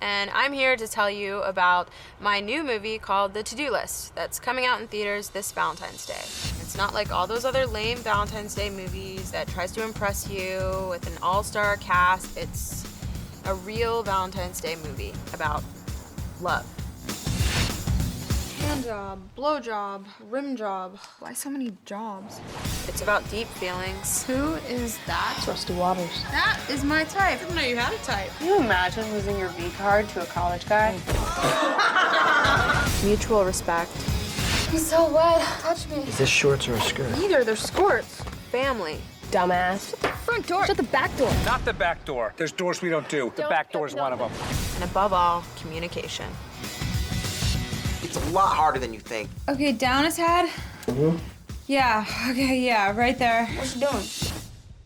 and I'm here to tell you about my new movie called The To Do List that's coming out in theaters this Valentine's Day. It's not like all those other lame Valentine's Day movies that tries to impress you with an all star cast. It's a real Valentine's Day movie about love. Hand job, blow job, rim job. Why so many jobs? It's about deep feelings. Who is that? Rusty Waters. That is my type. I didn't know you had a type. Can you imagine losing your V card to a college guy? Mutual respect. He's so wet. Touch me. Is this shorts or a skirt? Neither. They're skirts. Family. Dumbass. Front door. Shut the back door. Not the back door. There's doors we don't do. The back door's one of them. And above all, communication. It's a lot harder than you think. Okay, down his head. Mm-hmm. Yeah. Okay. Yeah. Right there. What's you doing?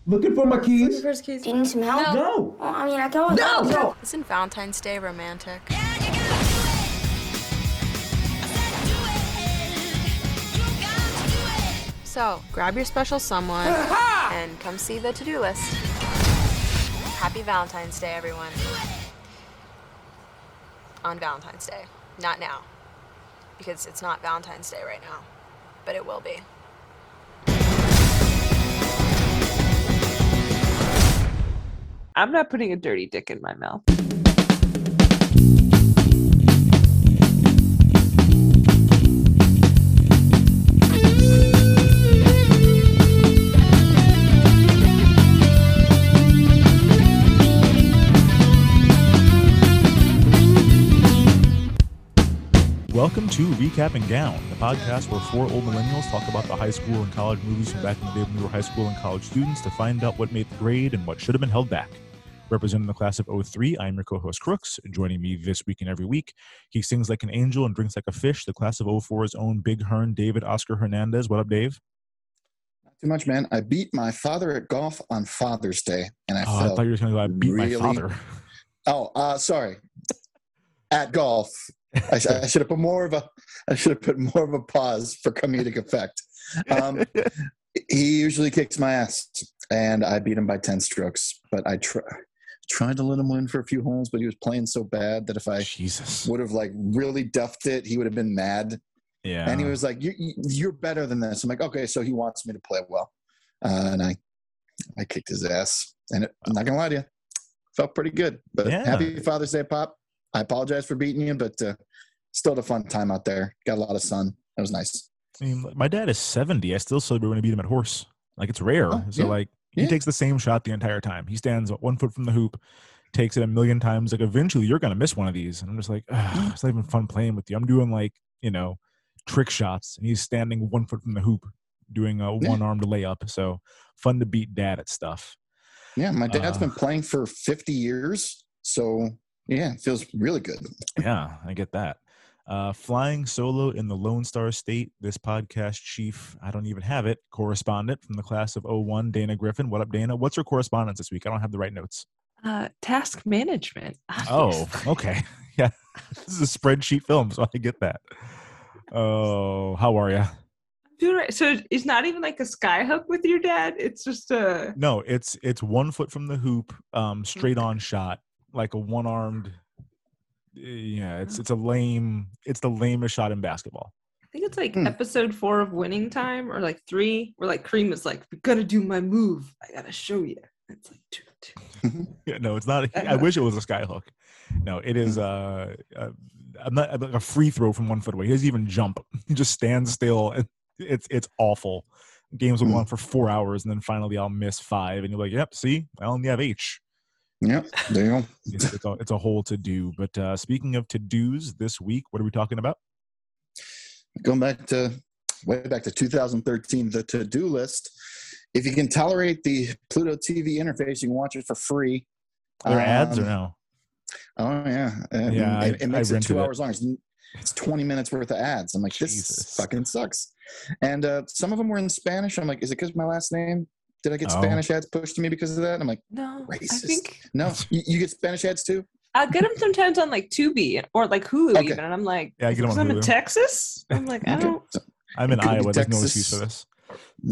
Looking for my keys? First keys. Do you need some help? No. Well, I mean, I can always No. No. Isn't Valentine's Day romantic? So, grab your special someone and come see the to do list. Happy Valentine's Day, everyone. On Valentine's Day. Not now. Because it's not Valentine's Day right now. But it will be. I'm not putting a dirty dick in my mouth. Welcome to Recapping Down, the podcast where four old millennials talk about the high school and college movies from back in the day when we were high school and college students to find out what made the grade and what should have been held back. Representing the class of 03, I'm your co host Crooks, joining me this week and every week, he sings like an angel and drinks like a fish, the class of 04's own Big Hearn, David Oscar Hernandez. What up, Dave? Not Too much, man. I beat my father at golf on Father's Day, and I Oh, I thought you were going to go, I beat really- my father. oh, uh, sorry. At golf, I, I should have put more of a. I should have put more of a pause for comedic effect. Um, he usually kicks my ass, and I beat him by ten strokes. But I try, tried to let him win for a few holes, but he was playing so bad that if I Jesus. would have like really duffed it, he would have been mad. Yeah. And he was like, you, you- "You're better than this." I'm like, "Okay, so he wants me to play well," uh, and I, I kicked his ass, and it, I'm not gonna lie to you, felt pretty good. But Yeah. happy Father's Day, Pop. I apologize for beating you, but uh, still had a fun time out there. Got a lot of sun. It was nice. I mean, my dad is 70. I still celebrate when I beat him at horse. Like, it's rare. Oh, so, yeah. like, he Yeah. takes the same shot the entire time. He stands one foot from the hoop, takes it a million times. Like, eventually, you're going to miss one of these. And I'm just like, it's not even fun playing with you. I'm doing, like, you know, trick shots. And he's standing one foot from the hoop doing a Yeah. one armed layup. So, fun to beat dad at stuff. Yeah, my dad's Uh. been playing for 50 years, so yeah, it feels really good. yeah, I get that. Uh, flying solo in the Lone Star State, this podcast chief, I don't even have it, correspondent from the class of 01, Dana Griffin. What up, Dana? What's your correspondence this week? I don't have the right notes. Uh, task management. Oh, okay. Yeah, this is a spreadsheet film, so I get that. Oh, how are you? Doing right. So it's not even like a skyhook with your dad. It's just a. No, it's it's one foot from the hoop, um, straight on shot, like a one armed. Yeah, it's it's a lame. It's the lamest shot in basketball. I think it's like Hmm. episode four of Winning Time or like three, where like Kareem is like, "We gotta do my move. I gotta show you." It's like two, two. Yeah, no, it's not. I wish it was a skyhook. No, it is. Uh, uh, I'm not like a free throw from one foot away. He doesn't even jump. He just stands still, and it's it's awful. games will go Mm. on for four hours, and then finally I'll miss five, and you're like, "Yep, see, I only have H." Yep, there you go. It's, it's, a, it's a whole to do. But uh, speaking of to dos, this week, what are we talking about? Going back to way back to 2013, the to-do list. If you can tolerate the Pluto TV interface, you can watch it for free. Are there ads or Um, no? Oh yeah, and Yeah, I- it, it makes I it two it. hours long. It's, it's twenty minutes worth of ads. I'm like, this Jesus. fucking sucks. And uh, some of them were in Spanish. I'm like, is it because my last name? Did I get Oh. Spanish ads pushed to me because of that? And I'm like, No, I Racist. think no, you, you get Spanish ads too. I get them sometimes on like Tubi or like Hulu Okay. even, and I'm like, Yeah, I "Is get it 'em 'cause on I'm in Texas. I'm like, I don't. I'm in it could be Iowa. There's no excuse for this.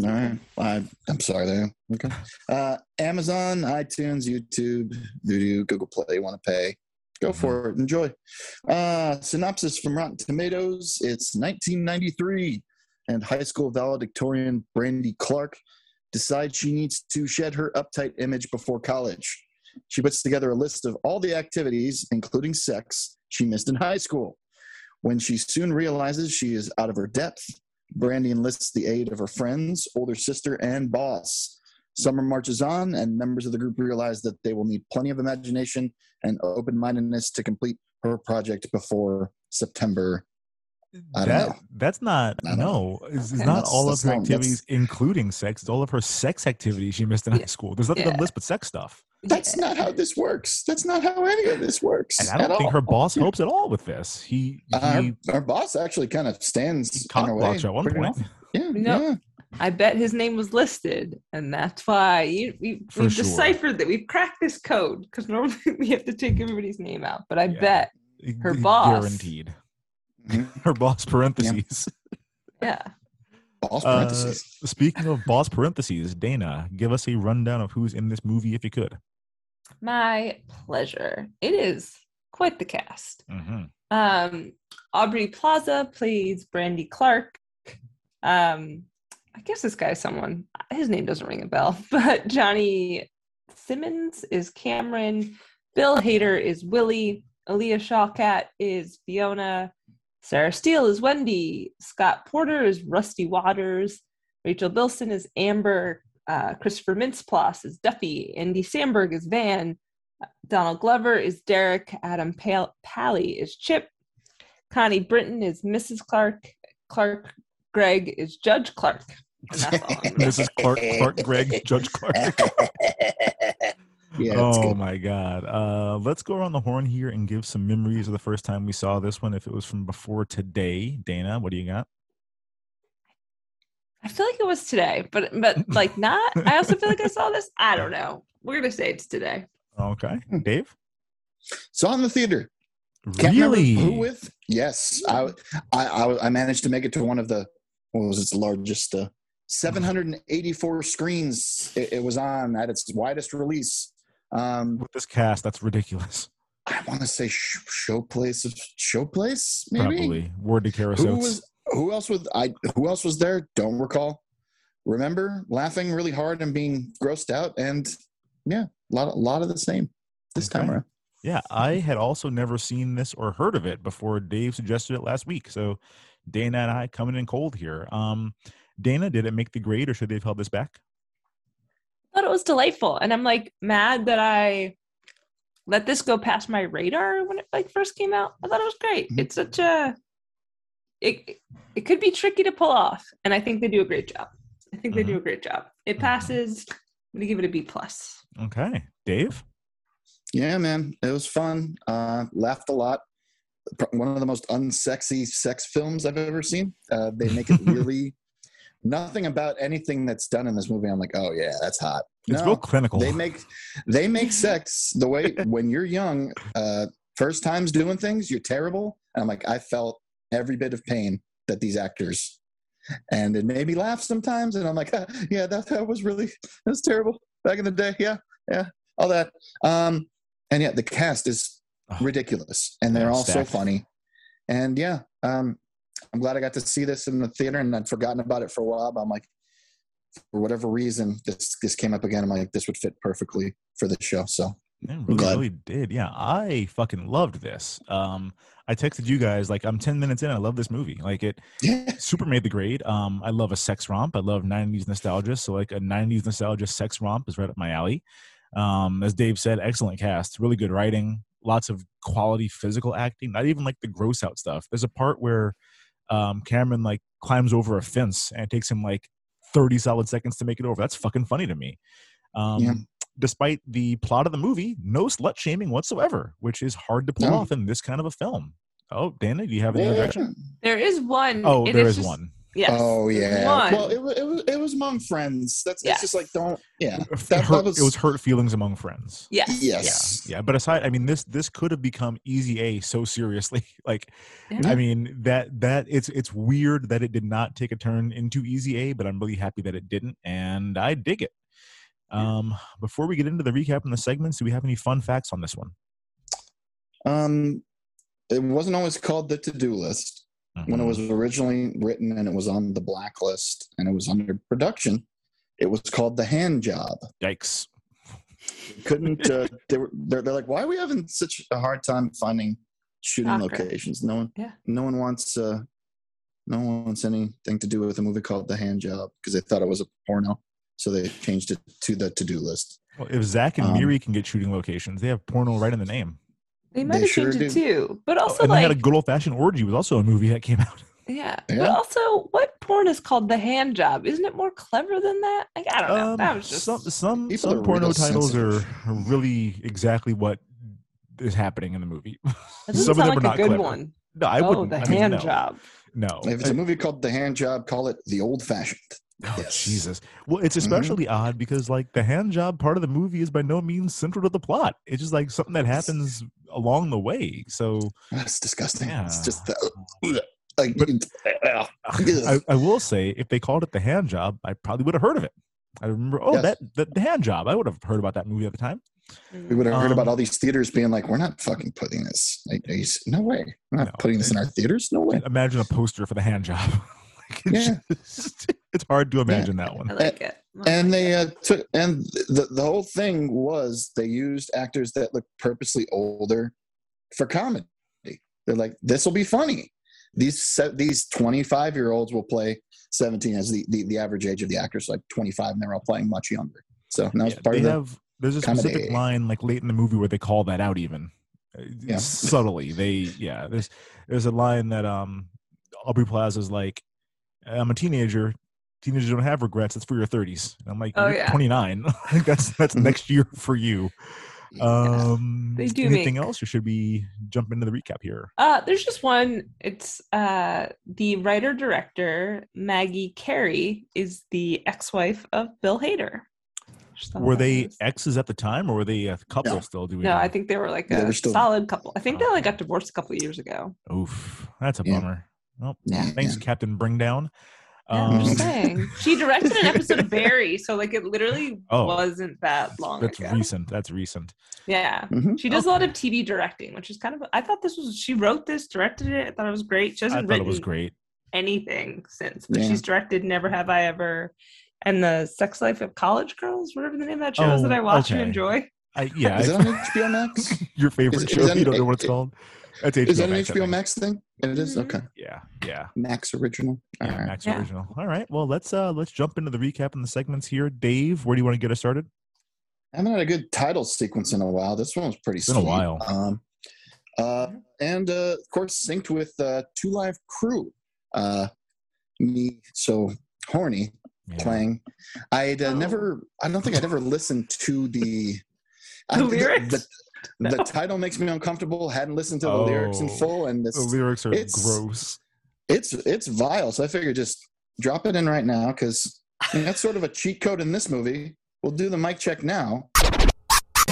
All right. I, I'm sorry there. Okay. Uh, Amazon, iTunes, YouTube, Vudu, Google Play, you want to pay. Go for it. Enjoy. Uh, synopsis from Rotten Tomatoes. It's 1993, and high school valedictorian Brandy Clark decides she needs to shed her uptight image before college. She puts together a list of all the activities, including sex, she missed in high school. When she soon realizes she is out of her depth, Brandy enlists the aid of her friends, older sister, and boss. Summer marches on, and members of the group realize that they will need plenty of imagination and open mindedness to complete her project before September. I that, know. That's not no. It's, it's Okay. not That's- all of her not- activities, that's- including sex. It's all of her sex activities she missed in high school. There's nothing on Yeah. the list but sex stuff. That's Yeah. not how this works. That's not how any of this works. And I don't think all. her boss helps at all with this. He, Uh, he, our, our boss actually kind of stands he in cock her way. blocks at one point. Yeah, No. yeah. I bet his name was listed, and that's why you, we, we've sure. deciphered that. We've cracked this code because normally we have to take everybody's name out. But I Yeah. bet, Her boss. Guaranteed. Her boss parentheses. yeah. Boss Uh, parentheses. speaking of boss parentheses, Dana, give us a rundown of who's in this movie if you could. My pleasure. It is quite the cast. hmm Um, Aubrey Plaza plays Brandy Clark. Um, I guess this guy's someone. His name doesn't ring a bell, but Johnny Simmons is Cameron. Bill Hader is Willie. Alia Shawkat is Fiona. Sarah Steele is Wendy. Scott Porter is Rusty Waters. Rachel Bilson is Amber. Uh, Christopher Mintz-Plasse is Duffy. Andy Samberg is Van. Donald Glover is Derek. Adam Pal- Pally is Chip. Connie Britton is Mrs. Clark. Clark Gregg is Judge Clark. And that's all Mrs. Clark, Clark Gregg, Judge Clark. yeah, oh good. my god. Uh let's go around the horn here and give some memories of the first time we saw this one. If it was from before today, Dana, what do you got? I feel like it was today, but but like not. I also feel like I saw this. I don't know. We're gonna say it's today. Okay, Hmm. Dave. Saw in the theater. Really? who with? Yes, I, I I I managed to make it to one of the what was its largest uh, 784 screens it, it was on at its widest release. Um, With this cast, that's ridiculous. I want to say sh- Showplace of Showplace, maybe. Probably word to Who carousel. was who else was I? Who else was there? Don't recall. Remember laughing really hard and being grossed out, and yeah, a lot, a lot of the same this time around. Yeah, I had also never seen this or heard of it before Dave suggested it last week. So Dana and I coming in cold here. Um, Dana, did it make the grade or should they have held this back? I thought it was delightful, and I'm like mad that I let this go past my radar when it like first came out. I thought it was great. Mhm. It's such a it it could be tricky to pull off, and I think they do a great job. I think they do a great job. It Mhm. passes. I'm gonna give it a B plus. Okay. Dave? Yeah, man, it was fun. Uh, laughed a lot. One of the most unsexy sex films I've ever seen. Uh, they make it really nothing about anything that's done in this movie. I'm like, oh yeah, that's hot. It's No, real clinical. they make they make sex the way when you're young. Uh, first times doing things, you're terrible. And I'm like, I felt every bit of pain that these actors, and it made me laugh sometimes. And I'm like, ah, yeah, that that was really that was terrible back in the day. Yeah, yeah, all that. Um, and yeah, the cast is Oh, ridiculous, and they're yeah, all so funny. And yeah, um, I'm glad I got to see this in the theater, and I'd forgotten about it for a while. But I'm like, for whatever reason, this this came up again. I'm like, this would fit perfectly for the show. So It really, really did. Yeah, I fucking loved this. Um, I texted you guys like I'm 10 minutes in. I love this movie. Like it Yeah. super made the grade. Um, I love a sex romp. I love 90s nostalgia. So like a 90s nostalgia sex romp is right up my alley. Um, as Dave said, excellent cast, really good writing, lots of quality physical acting. Not even like the gross out stuff. There's a part where um, Cameron like climbs over a fence and it takes him like 30 solid seconds to make it over. That's fucking funny to me. Um, Yeah. Despite the plot of the movie, no slut shaming whatsoever, which is hard to pull No. off in this kind of a film. Oh, Dana, do you have any Yeah. objection? There is one. Oh, it there is just- one. Yes. Oh yeah. One. Well, it, wa- it was it was among friends. That's it's just like don't yeah. It That, hurt- that was, it was hurt feelings among friends. yes. yes. Yeah, but aside, I mean, this this could have become Easy A so seriously. Like, Yeah. I mean that that it's it's weird that it did not take a turn into Easy A, but I'm really happy that it didn't, and I dig it. Um, before we get into the recap and the segments, do we have any fun facts on this one? Um, it wasn't always called the to do list when it Mhm. was originally written, and it was on the blacklist, and it was under production. It was called the hand job. Yikes! Couldn't uh, they were they're, they're like, why are we having such a hard time finding shooting Shocker. locations? No one, Yeah. no one wants uh, no one wants anything to do with a movie called The Hand Job because they thought it was a porno, so they changed it to the to do list. Well, if Zach and Um, Miri can get shooting locations, they have porno right in the name. They might They have sure changed it too. But Oh, also and they had a good old fashioned orgy was also a movie that came out. yeah. Yeah. But also what porn is called the hand job? Isn't it more clever than that? Like I don't know. Um, that was just some some some are porno real titles are, are really exactly what is happening in the movie. that doesn't some of them like are a not good clever. one. No, I oh, wouldn't. the I mean, hand no. job. No, If it's a movie called The Hand Job, call it The Old Fashioned. Oh, Yes. Jesus. Well, it's Mhm. especially odd because like the hand job part of the movie is by no means central to the plot. It's just like something that happens along the way. So That's disgusting. It's just the, like But- I, I will say, if they called it the hand job, I probably would have heard of it. I remember, oh, Yes. that the, the hand job. I would have heard about that movie at the time. we would have heard about Um, all these theaters being like, "We're not fucking putting this. Like, are you s- no way. We're not No. putting this in our theaters. No way." Imagine a poster for the hand job. Like, it's, Yeah. just- it's hard to imagine that one. I like it. I And they uh, took, and the the whole thing was they used actors that look purposely older for comedy. They're like, "This will be funny." These se- these twenty five year olds will play seventeen as the, the the average age of the actors, like twenty five, and they're all playing much younger. So that was Yeah, part they of the have there's a specific line like late in the movie where they call that out even Uh, Yeah. subtly they yeah there's there's a line that um aubrey plaza's like i'm a teenager teenagers don't have regrets it's for your 30s and i'm like Oh, yeah. 29 that's that's Mhm. next year for you um They do anything make- else or should we jump into the recap here Uh, there's just one. It's uh, the writer director Maggie Carey is the ex-wife of Bill Hader. Were they was- exes at the time or were they a couple No. still doing No, I think they were like They a were still- solid couple. I think they Oh. only got divorced a couple of years ago. oof that's a Yeah. bummer well Yeah, thanks yeah. captain bringdown Yeah, Um, saying. She directed an episode of Barry, so like it literally Oh. wasn't that long that's ago. recent that's recent Yeah. Mhm. She does a lot of TV directing, which is kind of. I thought this was. She wrote this, directed it. I thought it was great. She i hasn't thought it was great anything since, but Yeah. she's directed Never Have I Ever, and the Sex Life of College Girls, whatever the name of that show is that Oh, I watch and enjoy. I, yeah, Is I- it on HBO Max? your favorite is- is show. that you don't know what it's it- called. That's HBO Is that an Max, I HBO. Max thing? It is? Mhm. Okay. Yeah, yeah, Max original. All yeah right. Max Yeah. original. All right. Well, let's uh let's jump into the recap and the segments here. Dave, where do you want to get us started? I haven't had a good title sequence in a while. This one was pretty It's been a while. Um, uh, and uh, of course, synced with uh, Two Live Crew. Uh, me so horny Yeah. playing. I'd uh, Oh. never. I don't think I'd ever listened to the. I- The lyrics? The, the No. title makes me uncomfortable. Hadn't listened to the lyrics in Oh. full, and this The lyrics are It's- gross. It's it's vile. So I figured just drop it in right now because that's sort of a cheat code in this movie. We'll do the mic check now.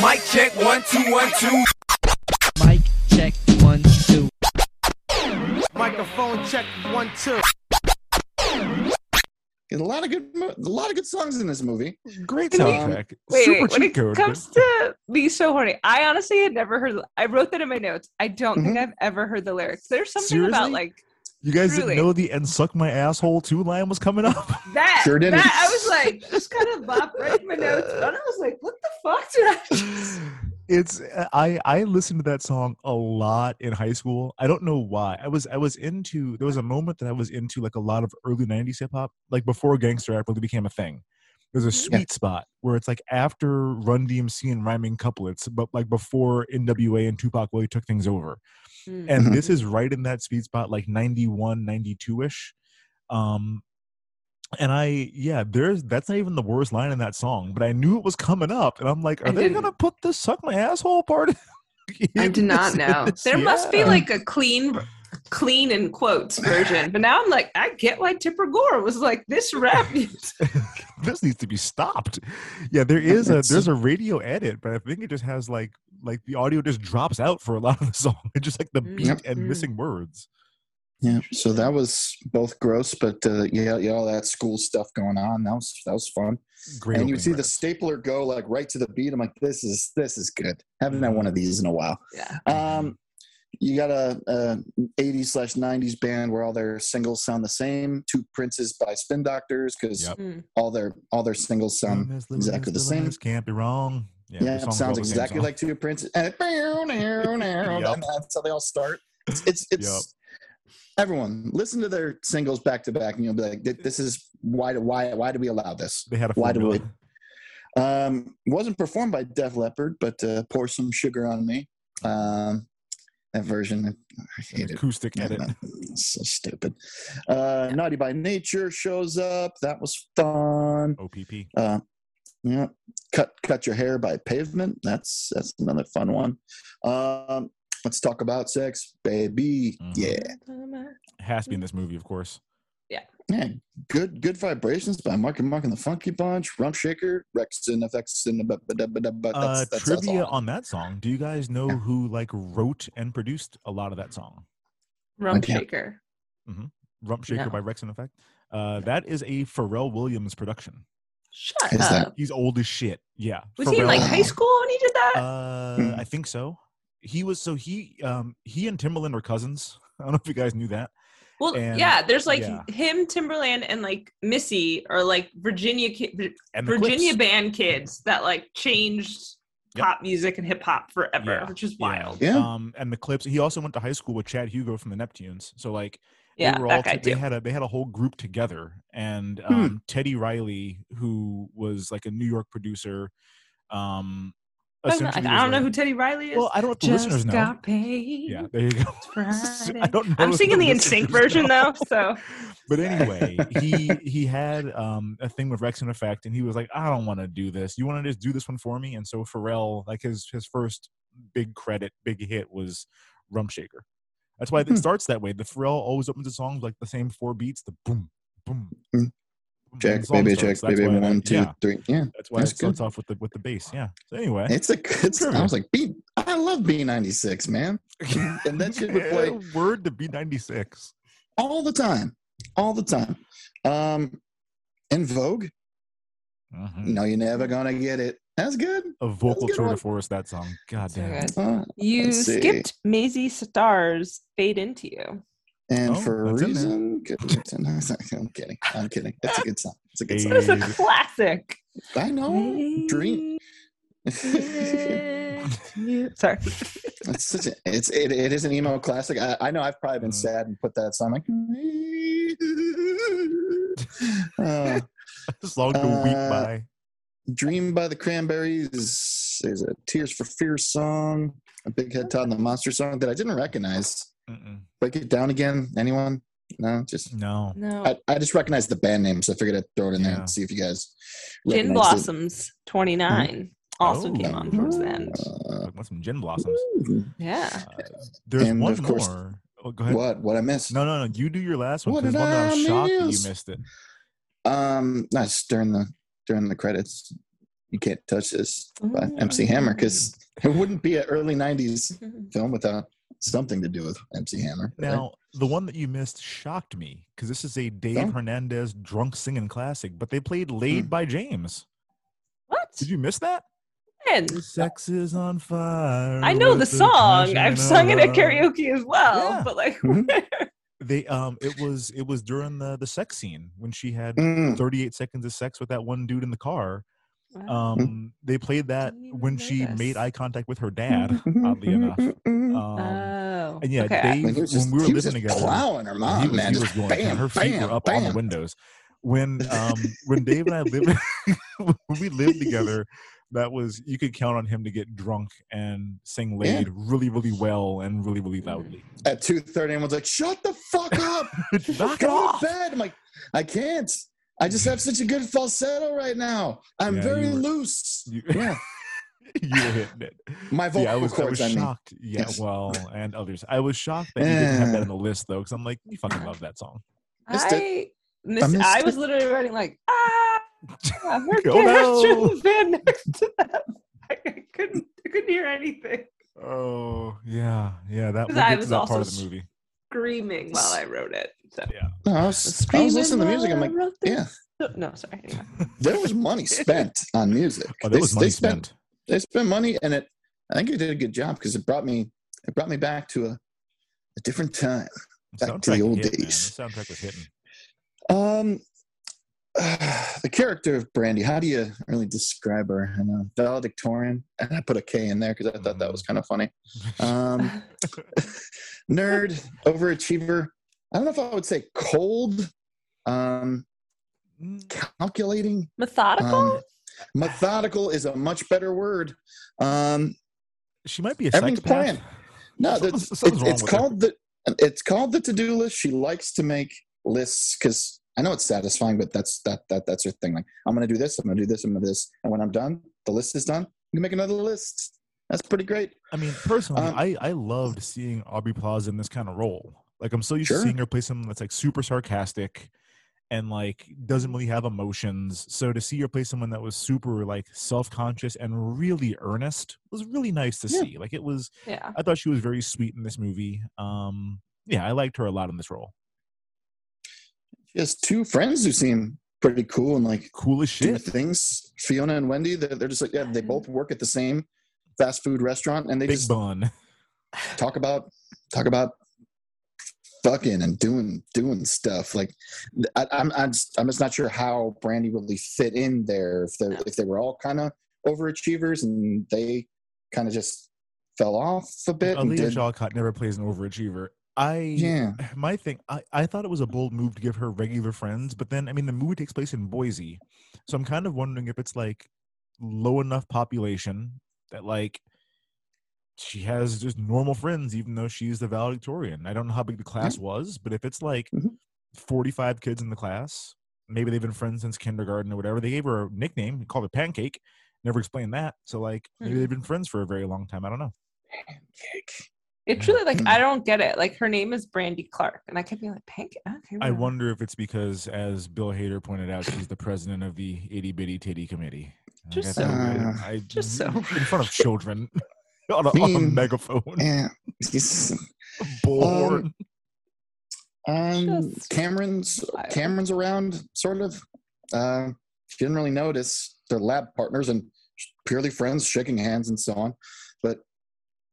Mic check one two one two. Mic check one two. Microphone check one two. There's a lot of good, a lot of good songs in this movie. Great Can we- soundtrack. Wait, Super wait, when it code. comes to be so horny, I honestly had never heard. I wrote that in my notes. I don't think I've ever heard the lyrics. There's something about Mm-hmm. Like you guys truly. didn't know the "and suck my asshole" two line was coming up. that. Sure didn't. That I was like, just kind of bop right in my notes. And I was like, what the fuck did I? it's I I listened to that song a lot in high school. I don't know why. I was I was into there was a moment that I was into like a lot of early '90s hip hop, like before gangster rap really became a thing. There's a sweet spot where it's like after Run DMC and rhyming couplets, but like before NWA and Tupac really took things over. Mm. And this is right in that sweet spot, like 91, 92 ish. Um, and I, yeah, there's that's not even the worst line in that song, but I knew it was coming up, and I'm like, are I they didn't- gonna put the "suck my asshole" part? I in did not this- know. this? There must be like a clean, clean in quotes version. But now I'm like, I get why Tipper Gore was like, this rap. this needs to be stopped. Yeah, there is a there's a radio edit, but I think it just has like like the audio just drops out for a lot of the song. It's just like the beat Yep. and Mm. missing words. Yeah, so that was both gross, but uh, yeah, yeah, all that school stuff going on. That was that was fun. Great. and you would opening see the stapler go like right to the beat. I'm like, this is this is good. Haven't had one of these in a while. yeah. Um, you got a, a 80s slash 90s band where all their singles sound the same. Two Princes by Spin Doctors because Yep. Mm. all their all their singles sound Miss exactly the same. Can't be wrong. Yeah, Yeah, it songs are all sounds exactly like Two Princes, and it, that's how they all start. It's it's, it's Yep. everyone listen to their singles back to back, and you'll be like, "This is why do why why do we allow this?" They had a Why do we- Um, wasn't performed by Def Leppard, but uh, "Pour Some Sugar on Me." Um, that version, I An hate it. acoustic edit. So stupid. Uh, Naughty by Nature shows up. That was fun. OPP. Uh, yeah, cut cut your hair by Pavement. That's that's another fun one. Um, let's talk about sex, baby. Mhm. Yeah, Has to be in this movie, of course. yeah. Good good vibrations by Mark and Mark and the Funky Bunch. Rump Shaker, Wreckx-n-Effects and but but but but Uh, that's, that's, that's trivia all. on that song. Do you guys know who like wrote and produced a lot of that song? Rump Okay. shaker. Rump Shaker No. by Wreckx-n-Effect. Uh, that is a Pharrell Williams production. Shut Is that- He's old as shit. Yeah. Was he in like high school when he did that? Uh, Hmm. I think so. He was so he um he and Timbaland are cousins. I don't know if you guys knew that. well, and- yeah. There's like yeah. him, Timbaland, and like Missy are like Virginia ki- And the Virginia Clipse. band kids that like changed Yep. pop music and hip hop forever, Yeah, which is yeah. wild. Yeah. Um, and the Clipse. He also went to high school with Chad Hugo from the Neptunes. So like, Yeah, they were all t- they had a they had a whole group together. And Hmm. um, Teddy Riley, who was like a New York producer, um, I don't know- I don't know who Teddy Riley is. Well, I don't know if the Just listeners know. got paid. Yeah, there you go. I don't know. I'm singing the listeners NSYNC version know. though, so but anyway, he he had um a thing with Wreckx-n-Effect, and he was like, I don't want to do this. You want to just do this one for me? And so Pharrell, like his his first big credit, big hit was Rump Shaker. That's why it starts that way. The Pharrell always opens the songs like the same four beats, the boom, boom. Hmm. Check, baby, check, baby. One, two, yeah, three. Yeah, that's why That's it starts good. off with the with the bass. Yeah. So anyway, it's a good. I was like, B. I love B96, man. and that shit would play word to B ninety six. all the time, all the time. Um, in Vogue, Mhm. no, you're never gonna get it. That's good. A vocal good tour de force. That song. God damn. good. Uh, you skipped Mazzy Star's "Fade Into You." and Oh, for a that's in there. reason, good- I'm kidding. I'm kidding. It's a good song. It's a good song. It's a classic. I know. Dream. Sorry. it's such a, it's it, it is an emo classic. I, I know I've probably been Mhm. sad and put that song like. Uh, long to weep Uh, by. Dream by the Cranberries. There's a Tears for Fears song, a Big Head Todd and the Monster song that I didn't recognize. Mm-mm. Break it down again. Anyone? No, just No. No. I, I just recognized the band name, so I figured I'd throw it in there Yeah. and see if you guys. Gin recognized it. Blossoms 29 also Oh. came on towards the end. Uh, Talking about some gin blossoms. Yeah. Uh, there's And one of course- more. Oh, go ahead. what? What I missed? No, no, no. You do your last one What because did one that I'm shocked that miss? you missed it. Um, that's during the during the credits. You can't touch this by Ooh. MC Hammer because it wouldn't be an early '90s Mhm. film without something to do with MC Hammer. right? Now, the one that you missed shocked me because this is a Dave Oh. Hernandez drunk singing classic, but they played "Laid Hmm. by James." What? Did you miss that? And Sex is on fire. I know the song. I've sung it at karaoke as well. Yeah. But like, Mhm. They um, it was it was during the the sex scene when she had Mm, 38 seconds of sex with that one dude in the car Um, they played that when she notice. made eye contact with her dad. Oddly enough, um, oh. and yeah, okay. Dave, When just, when we were he was living together, plowing her he mom, was, man. he was going bam, Her feet bam, were up bam. on the windows. When um when Dave and I lived when we lived together, that was you could count on him to get drunk and sing Yeah. really, really well and really, really loudly. At two thirty, everyone's like, "Shut the fuck up! Knock it Go off. to bed." I'm like, "I can't. I just have such a good falsetto right now. I'm Yeah, very you were- loose. You, Yeah, you were hitting it. my vocal yeah, I was, I was cords. I, mean, shocked. Yeah, Yes. well, and others. I was shocked that you didn't have that on the list though, because I'm like, you fucking love that song. Missed it. I missed, missed I it. was literally writing like ah, yeah, her Oh, parents no. in the van next to them. I, I couldn't I couldn't hear anything. Oh yeah, yeah. That, we'll Because I was that part of the movie. Screaming while I wrote it. So. Yeah. no, I was, I was listening to the music. I'm like, yeah, No, no sorry. Anyway. there was money spent on music. Oh, there They- was they money spent spent. they spent money and it i think it did a good job because it brought me it brought me back to a, a different time back to the old hit, man. days. The soundtrack was hitting. um the character of brandy how do you really describe her i know valedictorian and i put a k in there because i thought that was kind of funny um nerd overachiever i don't know if i would say cold um calculating Methodical? um, methodical is a much better word um She might be a Everything's psychopath. planned. No, Something- something's it's, it's with her. called the it's called the to do list. She likes to make lists because I know it's satisfying, but that's that that that's her thing. Like I'm gonna do this, I'm gonna do this, I'm gonna do this, and when I'm done, the list is done. You can make another list. That's pretty great. I mean, personally, Um, I I loved seeing Aubrey Plaza in this kind of role. Like, I'm so used Sure. to seeing her play someone that's like super sarcastic and like doesn't really have emotions. So to see her play someone that was super like self-conscious and really earnest was really nice to Yeah. see. Like, it was. yeah. I thought she was very sweet in this movie. Um, yeah, I liked her a lot in this role. She has two friends who seem pretty cool and like Cool as shit. things. Fiona and Wendy, they're, they're just like yeah, they both work at the same fast food restaurant, and they Big just bun. talk about talk about fucking and doing doing stuff like I, I'm I'm just, I'm just not sure how Brandy really fit in there if they if they were all kind of overachievers and they kind of just fell off a bit and Alia did, Shawkat never plays an overachiever. I yeah. my thing I, I thought it was a bold move to give her regular friends but then i mean the movie takes place in boise so i'm kind of wondering if it's like low enough population that like she has just normal friends even though she's the valedictorian. I don't know how big the class was but if it's like Mhm. 45 kids in the class maybe they've been friends since kindergarten or whatever they gave her a nickname called her pancake never explained that so like maybe Mhm. they've been friends for a very long time i don't know. Pancake It truly like I don't get it. Like her name is Brandy Clark, and I kept being like Pancake. Okay, I wonder if it's because, as Bill Hader pointed out, she's the president of the itty bitty titty committee. Just I so thought- I, Just so in front of children on, a, on a megaphone. yeah He's- Born. um Just Cameron's wild. Cameron's around sort of uh she didn't really notice they're lab partners and purely friends shaking hands and so on but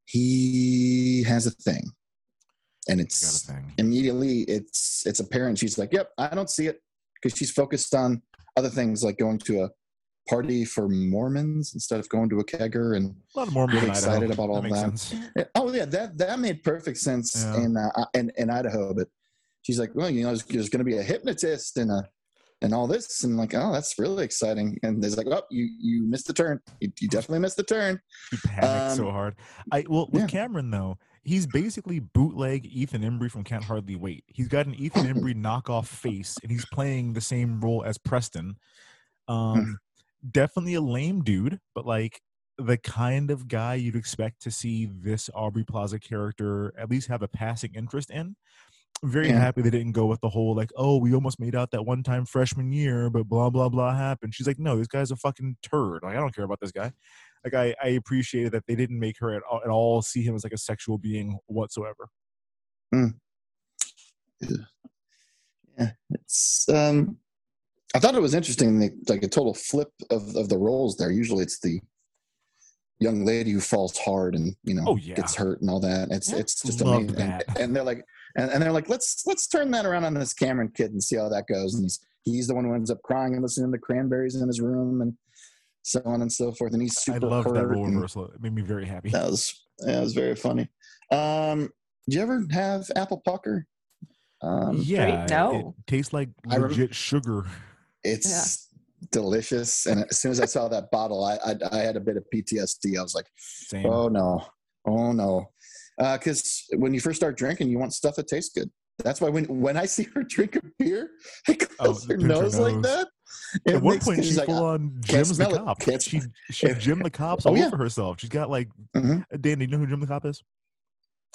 he has a thing and it's thing. immediately it's it's apparent she's like yep i don't see it because she's focused on other things like going to a party for mormons instead of going to a kegger and A lot of Mormons really excited about all that. That. oh yeah that that made perfect sense Yeah. in, uh, in in idaho but she's like well you know there's, there's going to be a hypnotist and a and all this and like oh that's really exciting and there's like oh you you missed the turn you, you definitely missed the turn He panicked so Um, hard. I well with yeah. Cameron though, he's basically bootleg Ethan Embry from Can't Hardly Wait. He's got an Ethan Embry knockoff face, and he's playing the same role as Preston. Um, definitely a lame dude, but like the kind of guy you'd expect to see this Aubrey Plaza character at least have a passing interest in. I'm very Yeah. happy they didn't go with the whole like, oh, we almost made out that one time freshman year, but blah blah blah happened. She's like, no, this guy's a fucking turd. Like, I don't care about this guy. Like, I I appreciated that they didn't make her at all, at all see him as like a sexual being whatsoever. yeah it's um i thought it was interesting the, like a total flip of of the roles there usually it's the young lady who falls hard and you know Oh, yeah. gets hurt and all that it's it's just amazing and, and they're like and, and they're like let's let's turn that around on this cameron kid and see how that goes and he's he's the one who ends up crying and listening to cranberries in his room and so on and so forth. And he's super. I love that hurt. role reversal. It made me very happy. That was that was very funny. Um, do you ever have apple pucker? Um, yeah, no. it tastes like I remember- legit sugar. it's delicious. And as soon as I saw that bottle, I, I I had a bit of PTSD. I was like, Same. oh no, oh no, because when you first start drinking, you want stuff that tastes good. That's why when when I see her drink a beer, I Oh, close her pinch her nose, like nose. that. At It one makes- point, she's she like, full on can't Jim's the cop. can't She smell she If- Jim the cop's Oh, all yeah. over herself. She's got like Mhm. Dan. Do you know who Jim the cop is?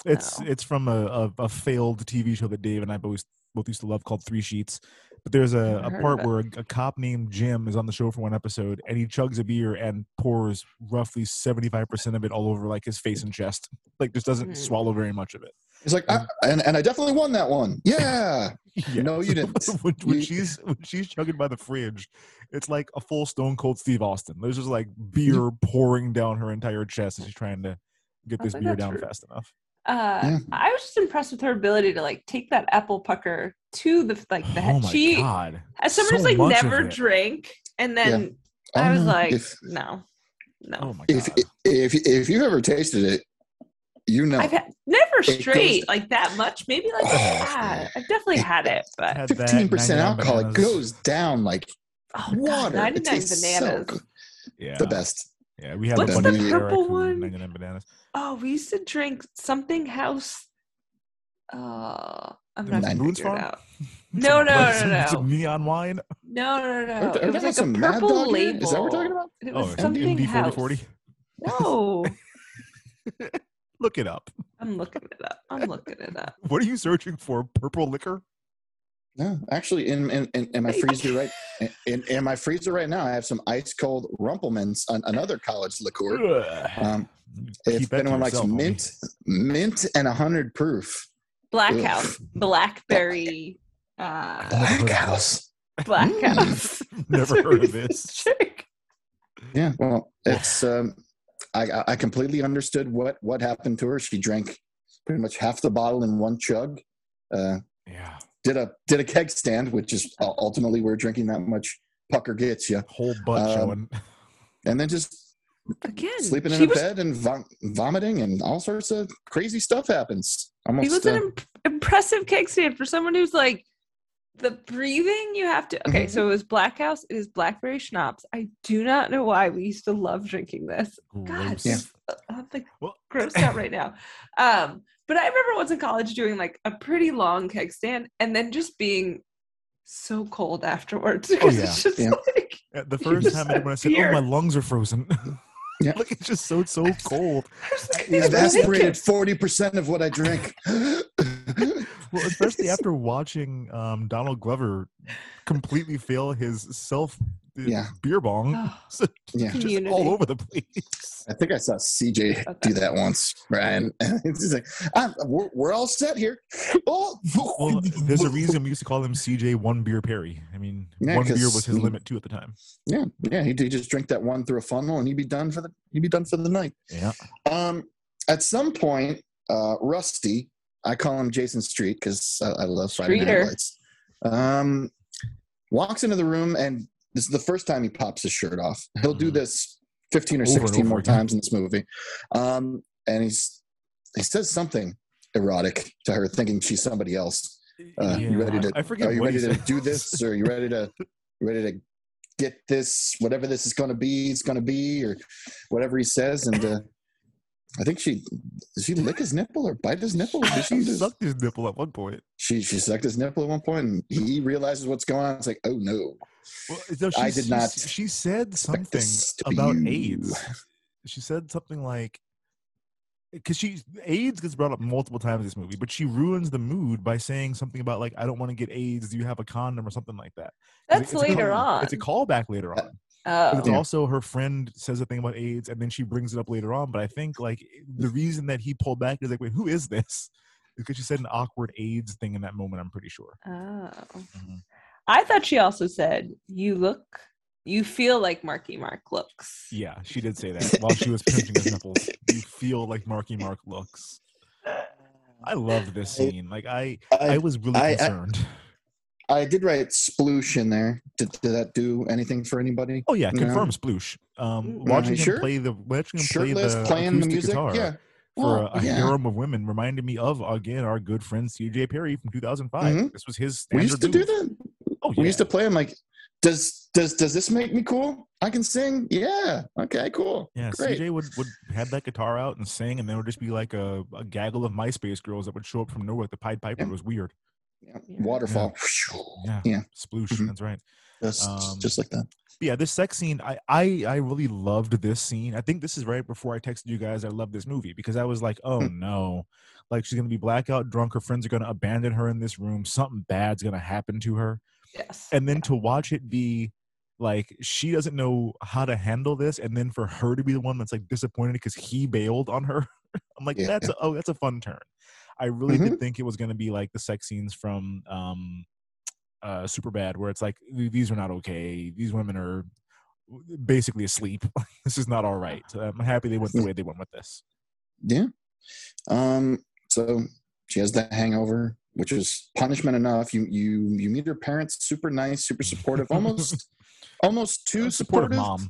It's No. it's from a, a, a failed TV show that Dave and I both both used to love called Three Sheets. But there's a, a part where a, a cop named Jim is on the show for one episode, and he chugs a beer and pours roughly seventy five percent of it all over like his face and chest. Like just doesn't Mm. swallow very much of it. He's like, "Ah," and and I definitely won that one. Yeah. Yeah. No, you didn't. when, when she's when she's chugging by the fridge, it's like a full Stone Cold Steve Austin. There's just like beer pouring down her entire chest as she's trying to get this beer down rude. fast enough. Uh, Yeah. I was just impressed with her ability to like take that apple pucker to the like the head. oh my she god! as someone who's so like never it. drank, and then Oh, I was no. like, if no, no. Oh my if god! if if you've ever tasted it, you know. I've had never straight goes- like that much. Maybe like Oh, ah, I've definitely had it, but Fifteen percent 99 alcohol. It goes down like oh god, water. It ninety nine tastes so bananas. good. Yeah, The best. Yeah, we had What's one the with purple who- one? 99 bananas. Oh, we used to drink something house. Uh, I'm not Nine- gonna Boone's figure it out. No, no, Like no, some, no. neon wine. No, no, no. Aren't- It was like a purple label. Is that what we're talking about? It Oh, was something MD house. 4040. No, Look it up. I'm looking it up. I'm looking it up. What are you searching for? Purple liquor? No, actually, in in, in, in my freezer right in, in my freezer right now, I have some ice cold Rumple Minze, an, another college liqueur. Um, if that to anyone likes yourself, homie. mint, mint and a hundred proof. Black Ugh. House, Blackberry, uh, Black Haus. Black Mm. House. Never heard of this. Chick. Yeah, well, it's um, I I- I completely understood what what happened to her. She drank pretty much half the bottle in one chug. Uh, Yeah, did a did a keg stand, which is u- ultimately where drinking that much pucker gets you, whole butt Um, showing. and then just Again, sleeping in a was, bed and vom- vomiting and all sorts of crazy stuff happens. He Almost. was an uh, imp- impressive keg stand for someone who's like the breathing you have to. Okay, Mhm. so it was Black Haus. It is blackberry schnapps. I do not know why we used to love drinking this. God, Yeah. I'm like Well- grossed out right now. Um, but I remember once in college doing like a pretty long keg stand and then just being so cold afterwards because yeah. it's just Yeah. like Uh, The first time I had when I said, "Oh, my lungs are frozen," Yeah. like it's just so so cold. I was like, He "These evaporated forty percent of what I drink. Well, especially after watching um, Donald Glover completely fail his self uh, Yeah. beer bong, Oh, yeah, just Community. all over the place. I think I saw CJ Okay. do that once, Brian. It's just like, "Ah, we're, we're all set here. Oh, Well, there's a reason we used to call him CJ One Beer Perry. I mean, Yeah, one beer was his he- limit too at the time. Yeah, yeah. He'd, he'd just drink that one through a funnel, and he'd be done for the he'd be done for the night. Yeah. Um, at some point, uh, Rusty, I call him Jason Street because I, I love Friday Night Streeter. Lights. Um, walks into the room, and this is the first time he pops his shirt off. He'll do Mhm. this fifteen or Over sixteen more again. times in this movie, um, and he's he says something erotic to her, thinking she's somebody else. Uh, You ready to? I forget Are you ready to says. do this, or are you ready to? Ready to get this? Whatever this is going to be, it's going to be, or whatever he says. And uh, I think she did she lick his nipple or bite his nipple? Or do She something? sucked his nipple at one point. She she sucked his nipple at one point, and he realizes what's going on. It's like, oh no, Well, no, she, I did not She said something this to be about you. AIDS. She said something like, because she AIDS gets brought up multiple times in this movie, but she ruins the mood by saying something about like, "I don't want to get AIDS. Do you have a condom or something like that? That's it's a later call- on. It's a callback later uh, on. Oh, it's also her friend says a thing about AIDS, and then she brings it up later on. But I think like the reason that he pulled back is like, wait, who is this? Because she said an awkward AIDS thing in that moment. I'm pretty sure. oh. Mhm. I thought she also said, "You look, you feel like Marky Mark looks." Yeah, she did say that while she was pinching his nipples. You feel like Marky Mark looks. I love this scene. Like I, I, I, was really I- I- concerned. I did write sploosh in there. Did, did that do anything for anybody? Oh yeah, No. confirm sploosh. Um, Uh, watching him sure? play the watching him play Shirtless, the playing the music. guitar Yeah. for Well, a, a yeah. harem of women reminded me of again our good friend C.J. Perry from 2005. Mhm. This was his. We used to standard do that. Oh We used to play. I'm like, does does does this make me cool? I can sing. Yeah. Okay. Cool. Yeah, Great. CJ would, would have that guitar out and sing, and there would just be like a, a gaggle of MySpace girls that would show up from nowhere. Like the Pied Piper Yeah. was weird. Yeah. Waterfall. Yeah, Yeah. sploosh. Mhm. That's right. Just, Um, just like that. But yeah, this sex scene, I, I I really loved this scene. I think this is right before I texted you guys I love this movie because I was like, oh Hmm. no, like she's gonna be blackout drunk. Her friends are gonna abandon her in this room. Something bad's gonna happen to her. Yes. And then to watch it be like she doesn't know how to handle this, and then for her to be the one that's like disappointed because he bailed on her. I'm like, Yeah. that's a, oh, that's a fun turn. I really Mm-hmm. did think it was gonna be like the sex scenes from um uh Superbad where it's like these are not okay these women are basically asleep this is not all right i'm happy they went the way they went with this Yeah. Um. So she has that hangover, which is punishment enough. You you you meet her parents, super nice, super supportive, almost almost too A supportive supportive.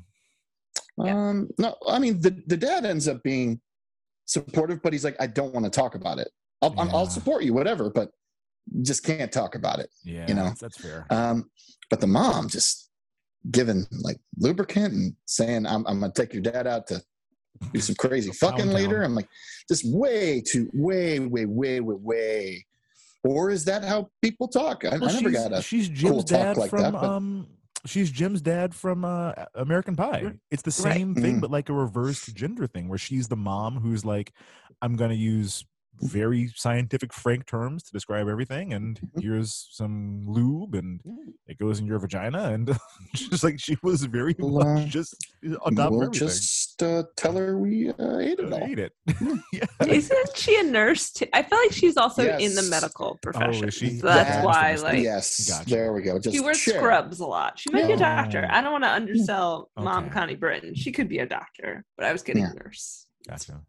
mom Um. No, I mean the the dad ends up being supportive, but he's like, I don't want to talk about it. I'll I'll- I'll support you, whatever, but just can't talk about it. yeah You know, that's, that's fair Um. But the mom just giving like lubricant and saying, "I'm I'm gonna take your dad out to do some crazy fucking later." I'm like, just way too, way, way, way, way, way. Or is that how people talk? I, Well, I never got a she's cool jim's talk dad like from that. But um she's jim's dad from uh american pie it's the Right. same thing Mm. but like a reversed gender thing where she's the mom who's like i'm gonna use very scientific frank terms to describe everything and Mhm. here's some lube and Mm. it goes in your vagina and just like she was very Well, uh, much just on top of we'll everything just uh, tell her we uh, ate it Uh, all. eat it yeah Isn't she a nurse too? I feel like she's also in the medical profession. she? So that's Yeah. why, like, yes, Gotcha. there we go. Just she wears share. scrubs a lot. She might be a doctor. Oh. I don't want to undersell Mom Connie Britton. She could be a doctor, but I was getting Yeah. nurse. gotcha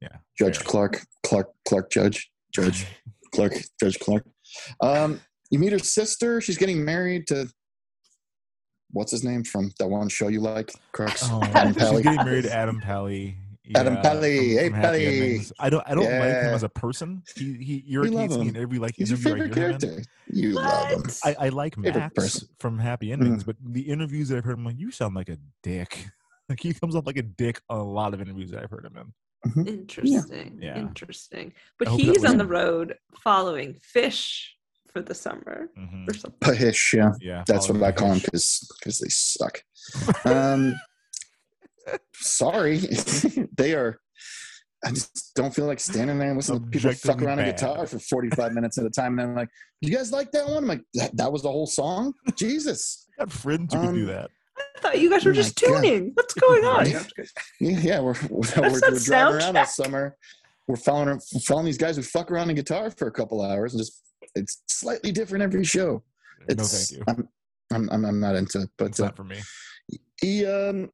yeah Judge fair. Clark, Clark, Clark, Judge, Judge, Clark, Judge Clark. Um, you meet her sister. She's getting married to what's his name from that one show you like, Crux? Oh, Adam she's Pally. getting married to Adam Pally. Adam Yeah, Pally. from- Hey, from Happy Pally. Endings. I don't. I don't like him as a person. He he You love irritates me him. in every like He's your interview I favorite hear him in. character. You love him. I, I like Favorite Max person. Mm. from Happy Endings, but the interviews that I've heard him like, you sound like a dick. Like he comes off like a dick on a lot of interviews that I've heard him in. Interesting. Yeah. Interesting. But he's on the road following Phish for the summer Mhm. or something. Pahish, yeah. Yeah, That's what I call them fish. because they suck. Um, sorry, they are. I just don't feel like standing there and listening to people fuck Objectively around a guitar for 45 minutes at a time. And I'm like, you guys like that one? I'm like, that, that was the whole song? Jesus. I got friends who can do Um, that. I thought you guys were Oh my just God. tuning. What's going on? Yeah. Yeah, yeah we're, we're, we're, we're driving around all summer. We're following, following these guys who fuck around a guitar for a couple hours and just, it's slightly different every show. No, It's, thank you. I'm, I'm, I'm, I'm not into it, but It's uh, not for me. he um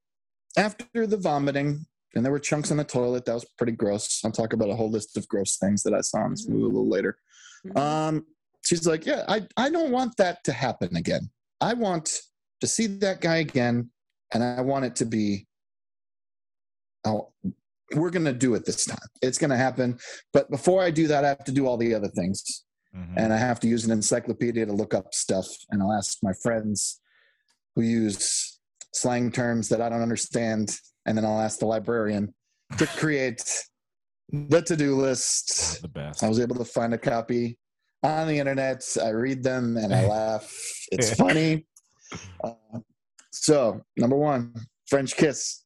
after the vomiting and there were chunks on the toilet that was pretty gross i'll talk about a whole list of gross things that i saw in this movie a little later Mhm. um she's like yeah i i don't want that to happen again i want to see that guy again and i want it to be oh we're gonna do it this time it's gonna happen but before i do that i have to do all the other things Mhm. and I have to use an encyclopedia to look up stuff. And I'll ask my friends who use slang terms that I don't understand, and then I'll ask the librarian to create the to-do list. the best. I was able to find a copy on the internet. I read them and I laugh. It's funny. Uh, so, number one, French kiss.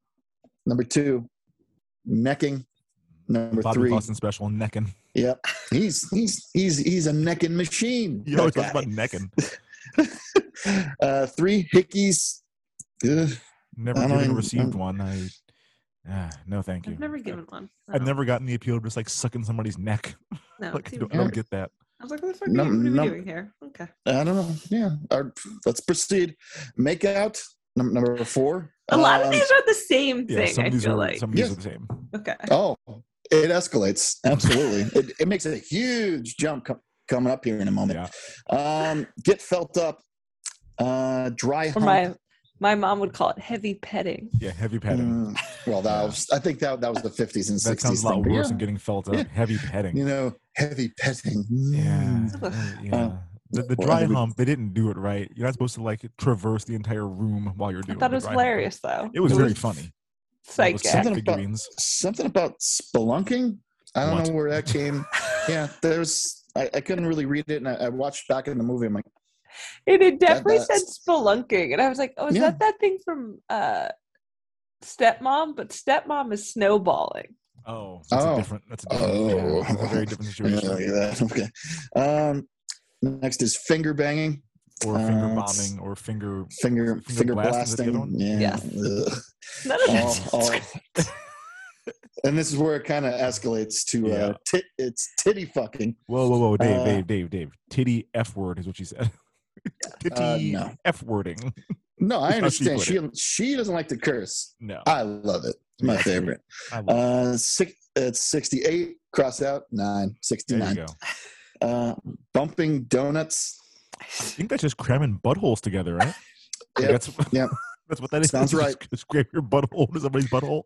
Number two, necking. Number Bobby three, Boston special necking. Yep. He's he's he's he's a necking machine. You always talk about necking. uh, three hickeys. Ugh. Never I don't given or even- received one. I ah, no, thank you. I've never given one. I've never gotten the appeal of just like sucking somebody's neck. No, like, I don't, I don't get that. I was like, what the fuck No, are, you, what are no. we doing here? Okay. I don't know. Yeah. Our, let's proceed. Make out. Num- number four. A lot of Um, these are the same Yeah, thing, some I of these feel are like. some of these Yeah. are the same. Okay. Oh, it escalates. Absolutely. it, it makes a huge jump com- coming up here in a moment. Um, get felt up. Uh, dry Or hump. my my mom would call it heavy petting. Yeah, heavy petting. Mm, well, that was. I think that that was the 50s and 60s. That sounds a lot thing, worse yeah, than getting felt up. Yeah. Heavy petting. You know, heavy petting. Yeah, Mm. yeah. Uh, the, the dry heavy- hump, they didn't do it right. You're not supposed to like traverse the entire room while you're I doing. thought the it was dry hump. hilarious though. It was very funny. Psych. Those Something about- something about spelunking. I don't What? know where that came. yeah, there's. I, I couldn't really read it, and I, I watched back in the movie. I'm like, It had definitely said that's- spelunking, and I was like, "Oh, is Yeah. that that thing from uh, Stepmom?" But Stepmom is snowballing. Oh, that's Oh. a different. That's a different. yeah, Oh. that's a very different situation. look at that. Okay. Um, next is finger banging, Or finger Uh, bombing, or finger. finger Finger finger, blast, is that the other blasting. one? Yeah. Yes. None of that All- all- and this is where it kind of escalates to Yeah. uh, tit. It's titty fucking. Whoa, whoa, whoa, Dave, Uh, Dave, Dave, Dave. Titty f word is what she said. Titty no. f wording. No, I That's how she understand. She she doesn't like to curse. No, I love it. It's my Yeah, favorite. Love Uh, six, it's 68, cross out, 9, There 69. you go. Uh, bumping donuts. I think that's just cramming buttholes together, right? yeah. That's yep. that's what that is. Sounds Just right. Scrape your butthole to somebody's butthole.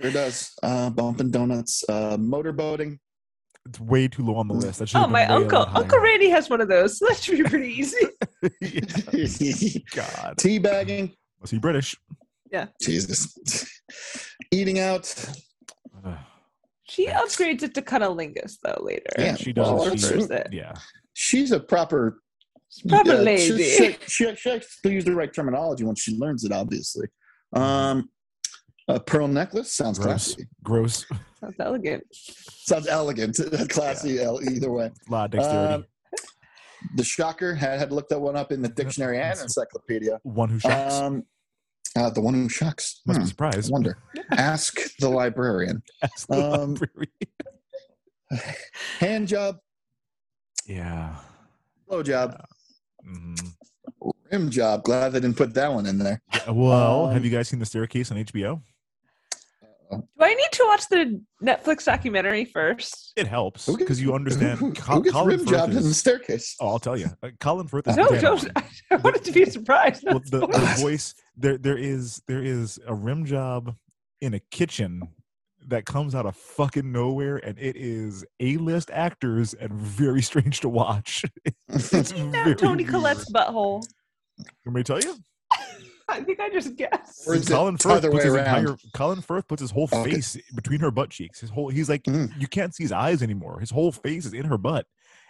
Sure does. Uh, bumping donuts. Uh, motorboating. It's way too low on the list. That Oh, my uncle Uncle Randy has one of those, so that should be pretty easy. God, Teabagging. was he British? Yeah. Jesus. Eating out. She Thanks. upgrades it to cunnilingus though later. Yeah, she does. well, she, it. yeah, She's a proper. Proper uh, lady. She, she, she, she has to use the right terminology when she learns it, obviously. Um, a pearl necklace sounds Gross. classy. gross. Sounds elegant. Sounds elegant. classy, uh, either way. A lot of dexterity. Um, the shocker had, had looked that one up in the dictionary and encyclopedia. One who shocks. Um, uh, the one who shocks. Must Hmm, be surprised. Wonder. Ask the librarian. Ask the Um, library. Hand job, yeah. blow job, Mhm. rim job. Glad they didn't put that one in there. Yeah, Well, Um, have you guys seen the staircase on HBO? Do I need to watch the Netflix documentary first? It helps because you understand. Who, who, gets Colin rim Firth jobbed in the staircase? Oh, I'll tell you. Uh, Colin Firth is No, dead don't. I wanted to be surprised. Well, the, the voice there there is there is a rim job in a kitchen that comes out of fucking nowhere and it is a-list actors and very strange to watch it's Now very Toni weird. Collette's butthole. Let me tell you I think I just guessed. Or is Colin the Firth other puts way his around? entire Colin Firth puts his whole Okay. face between her butt cheeks. His whole he's like Mm. you can't see his eyes anymore. His whole face is in her butt,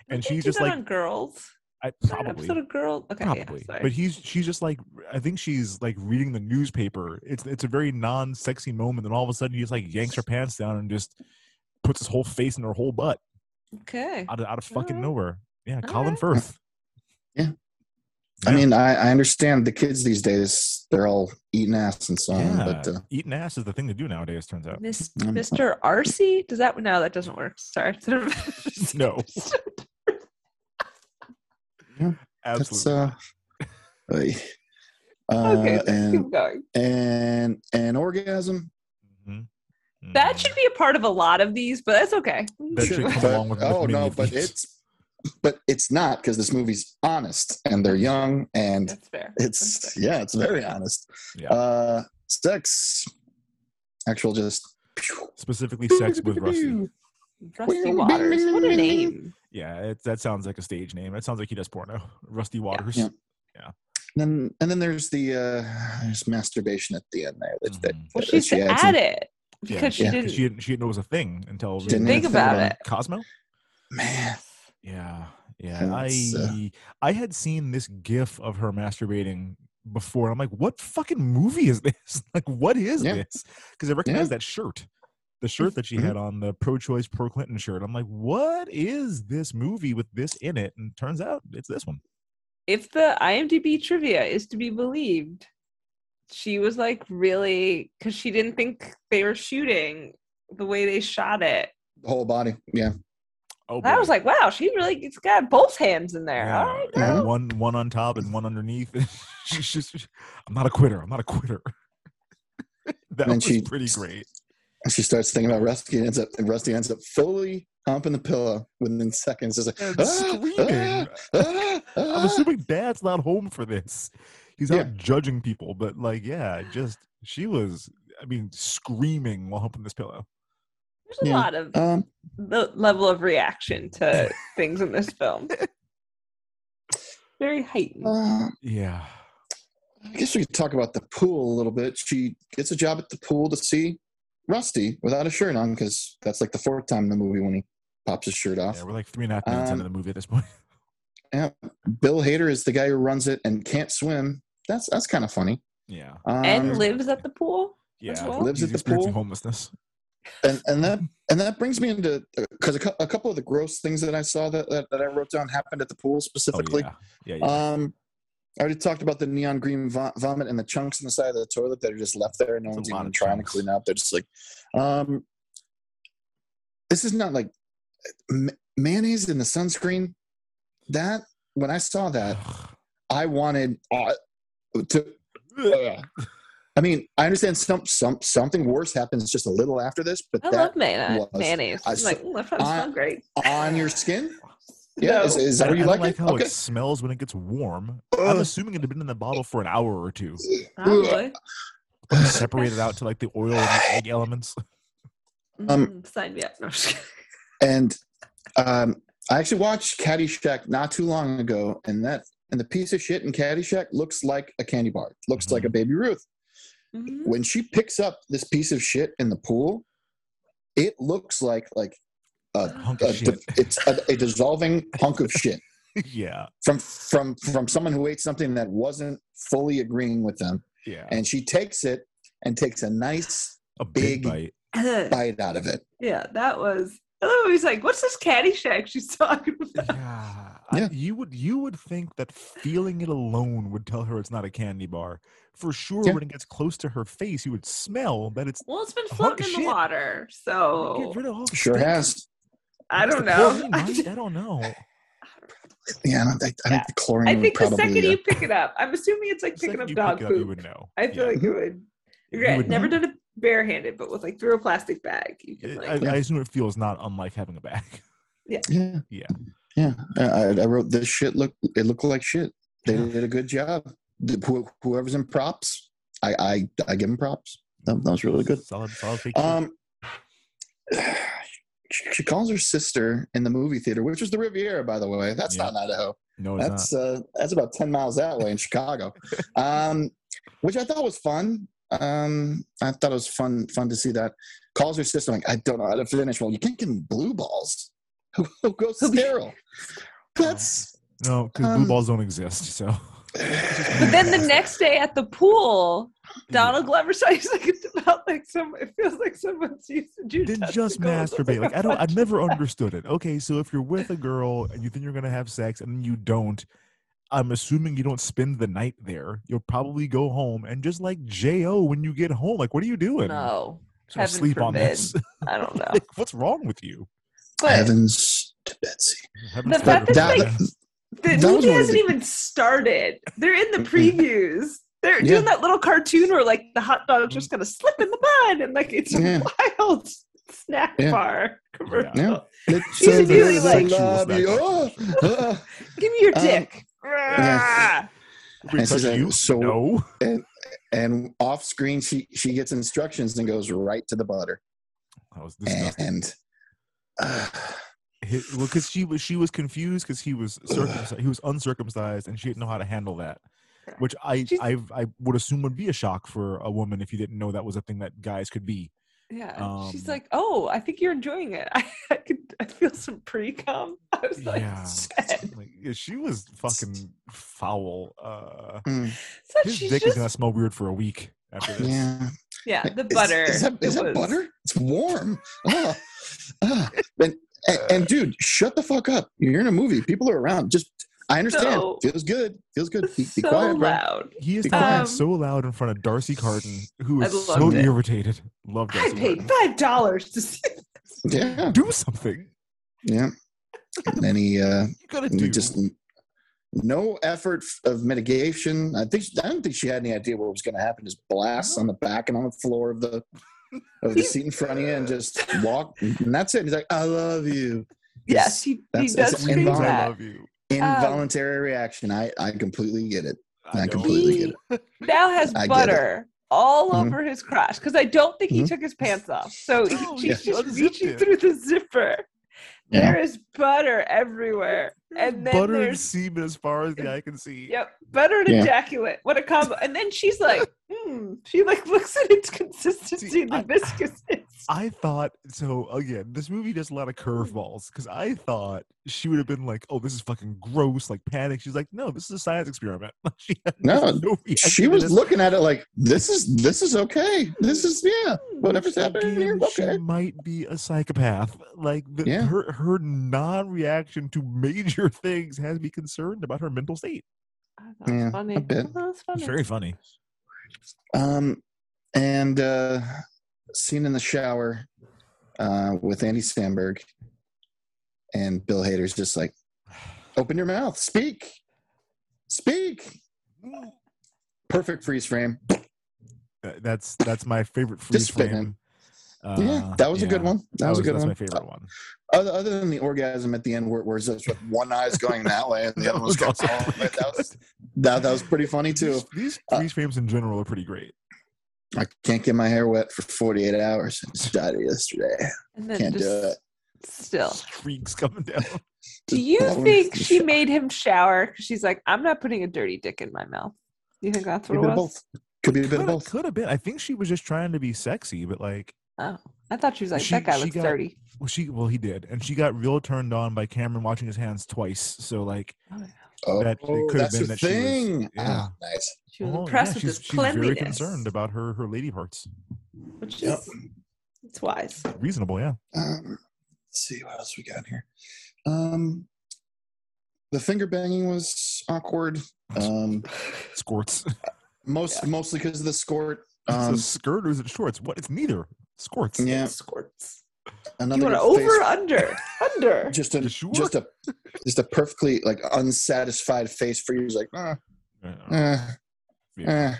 and she's just like on girls. I, Is there an probably episode of girls. Okay, probably sorry. but he's she's just like i think she's like reading the newspaper it's it's a very non-sexy moment and all of a sudden he just like yanks her pants down and just puts his whole face in her whole butt okay. out of, out of fucking Alright. nowhere yeah colin Alright. firth Yeah. I mean, I, I understand the kids these days, they're all eating ass and so on, yeah but uh, eating ass is the thing to do nowadays turns out Miss, Mr. Arcee? Does that no? That doesn't work. Sorry. no Yeah, absolutely that's, uh, uh, okay, and, keep going. and, and orgasm. Mhm. That should be a part of a lot of these, but that's okay. That should come along with- with oh no, but these. it's, but it's not because this movie's honest and they're young and That's fair. That's it's fair. yeah, it's very honest. Yeah. Uh, sex, actual just. specifically sex with rusty Rusty Waters. What a name. yeah it, that sounds like a stage name that sounds like he does porno rusty waters Yeah. yeah. And Then and then there's the uh, there's masturbation at the end there. That, that, Mhm. Well, that she's she to adds add in. it because Yeah, she yeah, 'cause didn't she didn't she didn't know it was a thing until She didn't think about about it. cosmo Man, Yeah, yeah. I uh, I had seen this GIF of her masturbating before. I'm like, what fucking movie is this? Like, what is Yeah. this? Because I recognize Yeah. that shirt, the shirt that she Mhm. had on, the pro-choice, pro-Clinton shirt. I'm like, what is this movie with this in it? And turns out it's this one. if the IMDb trivia is to be believed, she was like really because she didn't think they were shooting the way they shot it. the whole body. Yeah. Oh, I was like, wow, she really it's got both hands in there. Yeah, All right, girl. one one on top and one underneath. She's just, I'm not a quitter. I'm not a quitter. that And was she- pretty great. And she starts thinking about Rusty and ends up and Rusty ends up fully humping the pillow within seconds. Just like "Ah, screaming. ah, ah, I'm ah." assuming dad's not home for this. He's Yeah. out judging people, but like, yeah, just she was, I mean, screaming while humping this pillow. There's a Yeah. lot of Um, the level of reaction to things in this film. Very heightened. uh, Yeah. I guess we could talk about the pool a little bit. She gets a job at the pool to see Rusty without a shirt on because that's like the fourth time in the movie when he pops his shirt off. Yeah, we're like three and a half minutes Um, into the movie at this point. Yeah. Bill Hader is the guy who runs it and can't swim. That's that's kind of funny. Yeah. Um, and lives at the pool. Yeah. well? Lives He's at the experiencing pool. homelessness. And and that and that brings me into because a, a couple of the gross things that I saw that, that that I wrote down happened at the pool Oh, specifically. yeah. Yeah. yeah. Um, I already talked about the neon green vo- vomit and the chunks in the side of the toilet that are just left there. And no one's even trying chunks. to clean up. They're just like, um, this is not like ma- mayonnaise in the sunscreen. That when I saw that, I wanted uh, to. uh, I mean, I understand some some something worse happens just a little after this, but I that love mayonnaise. was- mayonnaise. I I'm like, saw- mm, that sounds I- so great. on your skin. Yeah, No. is, is that I, what you I like? don't like it? how okay. it smells when it gets warm. I'm assuming it had been in the bottle for an hour or two. Probably. Separated out to like the oil and the egg elements. Um, Mm, sign me up. No, I'm just kidding. And um, I actually watched Caddyshack not too long ago, and that and the piece of shit in Caddyshack looks like a candy bar. Looks like a baby Ruth. Mhm. When she picks up this piece of shit in the pool, it looks like like a, Hunk a- it's a, a dissolving hunk of shit yeah. from from from someone who ate something that wasn't fully agreeing with them, Yeah. and she takes it and takes a nice a big, big- bite. bite out of it. yeah, that was. I love he's like, "What's this Caddyshack she's talking about?" Yeah. I- you would you would think that feeling it alone would tell her it's not a candy bar. For sure, Yeah. when it gets close to her face, you would smell that it's Well, it's been floating in the shit. water, so get rid of all the Sure stink. has. I don't the know. chlorine, right? I don't know. Yeah, I, don't- I, I Yeah. think the chlorine I would think the second uh, you pick it up, I'm assuming it's like picking up dog pick it up, you poop. would know. I feel Yeah. like it would. You would never know. done it barehanded, but with like through a plastic bag, you can I, like. I assume it feels not unlike having a bag. Yeah. Yeah. Yeah. I, I- I wrote this shit look it looked like shit. They did a good job. The- who- Whoever's in props, I I, I give them props. That, that was really good. Solid, solid fake. Um she, she calls her sister in the movie theater, which was the Riviera, by the way. That's Yeah. not Idaho. no, it's That's uh that's about 10 miles that way in Chicago. Um which I thought was fun. Um I thought it was fun fun to see that. Calls her sister like I don't know how to finish. Well, you can't give him blue balls. Who, who goes Who be- sterile? That's. No, because um, blue balls don't exist. So. But then the next day at the pool, Donald Glover saw he's like it's about like some. It feels like someone's used to then just masturbate. Like I don't. I've never understood it. Okay, so if you're with a girl and you think you're gonna have sex and you don't, I'm assuming you don't spend the night there. You'll probably go home and just like Jo when you get home. Like, what are you doing? No, Just gonna heaven sleep on this. I don't know. like, what's wrong with you? But heavens to Betsy. Heaven's The fact that, That- like, the that was movie hasn't even started. They're in the previews. They're Yeah. doing that little cartoon where like the hot dog's mm. just gonna slip in the bun and like it's Yeah. wild snack Yeah. bar commercial. Yeah. It's She's so really good, like- I love you. Oh, oh. Give me your Um, dick. yeah. And touch she's like, you? so- no. And off screen, she she gets instructions and goes right to the butter. That was disgusting. And uh, Hi- well, because she was she was confused because he was circumcised, he was uncircumcised, and she didn't know how to handle that. Which I She's- I I would assume would be a shock for a woman if you didn't know that was a thing that guys could be. Yeah. She's Um, like, oh, I think you're enjoying it. I, I could I feel some pre cum. I was like, yeah, like, yeah, she was fucking foul. Uh, mm, So his dick just is gonna smell weird for a week after this. yeah. yeah, the Is- butter. Is, that, is it that was- butter? It's warm. Ah. And, and, and dude, shut the fuck up. You're in a movie. People are around. Just I understand. So- Feels good. Feels good. Be, be so quiet, bro. loud. He is Be talking quiet. so loud in front of Darcy Carton, who is so it. irritated. Love I Darcy paid Carton. five dollars to see. Yeah. Do something. Yeah. And then he uh You gotta he do. just no effort of mitigation. I think I don't think she had any idea what was going to happen. Just blasts on the back and on the floor of the of the seat in front of you and just walk, and that's it. He's like, "I love you." Yes, he, he That's- does that's scream involved. that. love you. Involuntary reaction. I I completely get it. I, know. completely get it. now has I butter all Mhm. over his crotch because I don't think he Mhm. took his pants off. So he- No, he's he just reaching through the zipper. Yeah. There is butter everywhere, and mm. then Butter and semen as far as the eye can see. yep, butter and Yeah. ejaculate. What a combo! And then she's like, hmm. She like looks at its consistency See, and the I- viscousness. I thought so. Again, this movie does a lot of hmm. curveballs because I thought she would have been like, "Oh, this is fucking gross," like panic. She's like, "No, this is a science experiment." she had No, She was looking at it like, "This is this is okay. This is yeah. Hmm. Whatever's happening here, Again, she might be a psychopath. Like the, Yeah. her her non-reaction to major things has me concerned about her mental state. I thought it was Yeah, funny. a bit. I was funny. It's very funny. Um, and uh, scene in the shower uh, with Andy Samberg, and Bill Hader's just like, "Open your mouth, speak, speak." Perfect freeze frame. Uh, That's that's my favorite freeze Just spitting frame. Uh, yeah, that was a good one. That, was, a good one. that's one. my favorite one. Other, other than the orgasm at the end, where, where it's just with one eye's going that way and the other one's going. also Oh, pretty that, was, that, that was pretty funny too. These, these Uh, freeze frames in general are pretty great. I can't get my hair wet for 48 hours. I started yesterday. And then Can't do it. still. Streaks coming down. Do you think she the made him shower? 'Cause She's like, I'm not putting a dirty dick in my mouth. You think that's what be it was? Could be a bit of Could both. could have been. I think she was just trying to be sexy, but like, Oh, I thought she was like, She- that guy she looks got- dirty. well, she well he did, and she got real turned on by Cameron watching his hands twice. So like, Oh, that- it could have been the that she was- thing. yeah. Ah, nice. She was oh, impressed yeah, with she's, his she's very concerned about her her lady parts. Which Yep. is, it's wise. Reasonable, yeah. Um, let's see what else we got here. Um, the finger banging was awkward. Um, Squirts. most mostly because of the squirt. Is Um, it skirt or is it shorts? What? It's neither. Squirts. yeah, Squirts. another You want over face- or under? under. just a sure? just a just a perfectly like unsatisfied face for you. He's like, uh, Uh, uh, yeah. uh.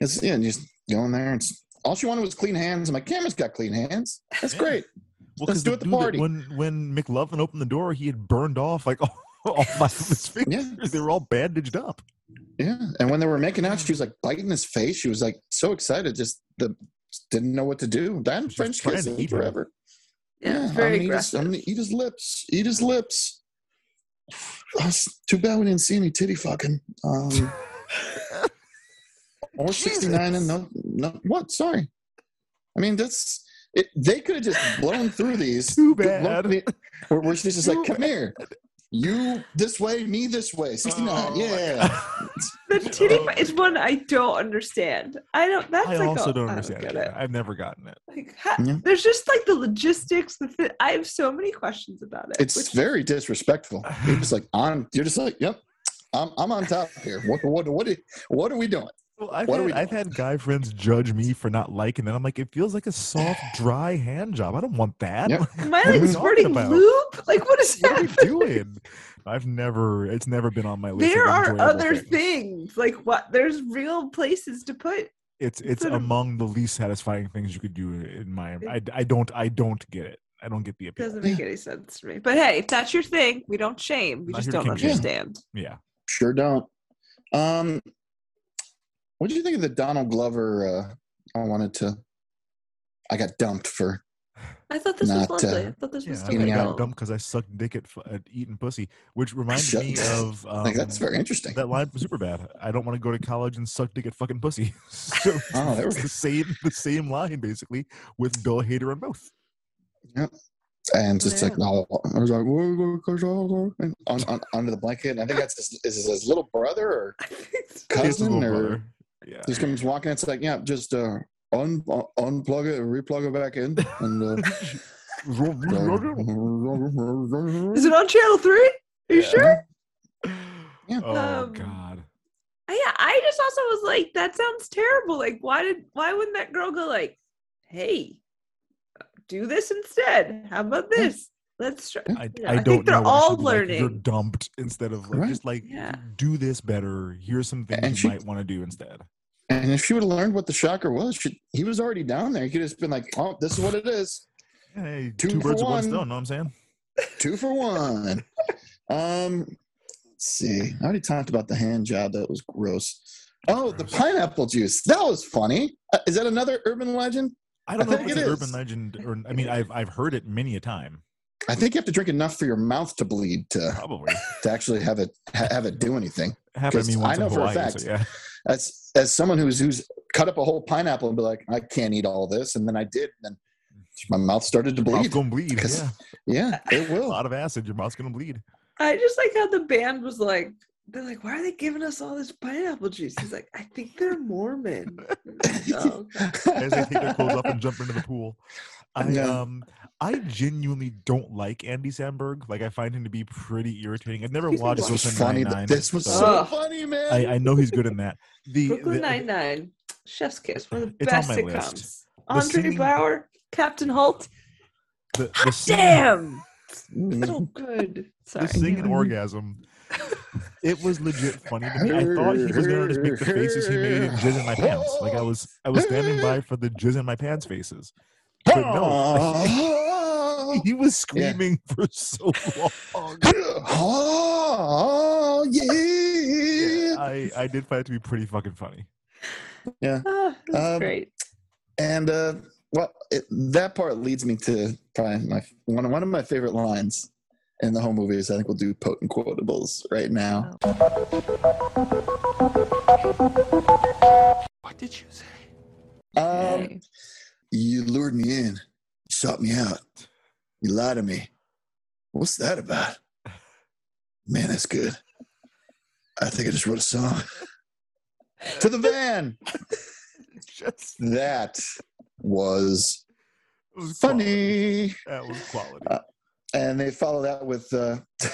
It's, yeah, just go in there. And all she wanted was clean hands. I'm like, Cameron's got clean hands. That's Yeah. great. Well, Let's 'cause do it at the party. When when McLovin opened the door, he had burned off like all, all five of his fingers. Yeah. They were all bandaged up. Yeah. And when they were making out, she was like biting his face. She was like so excited, just the just didn't know what to do. That She was French trying kiss him forever. Yeah, it's I'm very gonna eat his- I'm gonna eat his lips. Eat his lips. Oh, too bad we didn't see any titty fucking. Um, or 69 and no, no, what? Sorry. I mean, that's, it, they could have just blown through these. Too blown bad. the- Where, where she's just like, Too come here. You this way, me this way. 69. Oh, yeah. The titty fight is one I don't understand. I don't. That's I like also a- don't I understand get it. it. I've never gotten it. Like, ha- Yeah. there's just like the logistics. The thi- I have so many questions about it. It's which- very disrespectful. You're just like, on, you're just like, yep, I'm, I'm on top here. What, what, what, are, what are we doing? Well, I've, What had, I've had guy friends judge me for not liking it. I'm like, it feels like a soft, dry hand job. I don't want that. Yep. Am I like we squirting talking about? lube? Like what is what are we happening? doing? I've never. It's never been on my list. There are other things. things. Like what? There's real places to put. It's it's Sort of- among the least satisfying things you could do in my. I, I don't I don't get it. I don't get the appeal. Doesn't make any sense to me. But hey, if that's your thing, we don't shame. We Not just don't kink shame. understand. Yeah. Sure don't. Um, what do you think of the Donald Glover? Uh, I wanted to. I got dumped for. I thought this Not, was lovely. uh, I thought this Yeah, was I got dumped because I sucked dick at, at eating pussy, which reminded Shut- me of um, like that's very interesting. that line from Superbad. I don't want to go to college and suck dick at fucking pussy. so Oh, there we it's go. the same the same line basically with Bill Hader on both. Yeah. And just like, no, I was like, "Whoa, whoa, whoa, whoa, whoa," on, on under the blanket. And I think that's his, is his, his little brother or cousin little or brother. Yeah. just comes walking. It's like, yeah, just uh, un, un unplug it, and replug it back in, and. Uh, Is it on channel three? Are you Yeah. sure? oh Um, God. Yeah, I just also was like, that sounds terrible. Like, why did why wouldn't that girl go like, hey, do this instead? How about this? Let's try. I, Yeah, I I don't think they're know. All should be like, You're dumped instead of like Right. just like Yeah. do this better. Here's some things And you she- might want to do instead. And if she would have learned what the shocker was, she, he was already down there. He could have just been like, "Oh, this is what it is. Hey, Two two, for birds with one one. stone. Know what I'm saying? Two for one." um, let's see. I already talked about the hand job. That was gross. Oh, the pineapple juice. That was funny. Uh, is that another urban legend? I don't I know if it's it an is. urban legend or I mean I've I've heard it many a time. I think you have to drink enough for your mouth to bleed to, Probably to actually have it ha- have it do anything. happened to me 'Cause once I know in for a fact. So yeah, As as someone who's who's cut up a whole pineapple and be like, I can't eat all this, and then I did, and my mouth started to mouth's bleed. gonna bleed. 'Cause- Yeah, Yeah, it will. a will. lot of acid. Your mouth's gonna bleed. I just like how the band was like, they're like, why are they giving us all this pineapple juice? He's like, I think they're Mormon. oh, okay. As they take their clothes off and jump into the pool. I Yeah. um I genuinely don't like Andy Samberg. Like I find him to be pretty irritating. I've never He's watched This was Brooklyn funny, Nine-Nine, this was so so Ugh. funny, man. I, I know he's good in that. The, Brooklyn the- Nine Nine, Chef's Kiss, one of the It's on my sitcoms. list. The Andre singing- Braugher, Captain Holt. the, the singing- Damn, Mhm. so good. Sorry. the singing orgasm. It was legit funny to me. I thought he was gonna just make the faces he made and jizz in my pants. Like I was I was standing by for the jizz in my pants faces. But no, he was screaming for so long. oh yeah. I, I did find it to be pretty fucking funny. Ah, that's Um, great. And uh, well, it, that part leads me to probably my one one of my favorite lines in the whole movie is I think we'll do potent quotables right now. What did you say? Um, Okay. you lured me in, you sought me out, you lied to me. What's that about? Man, that's good. I think I just wrote a song. to the van. Just That was was quality. funny. That was quality. Uh, and they follow that with uh,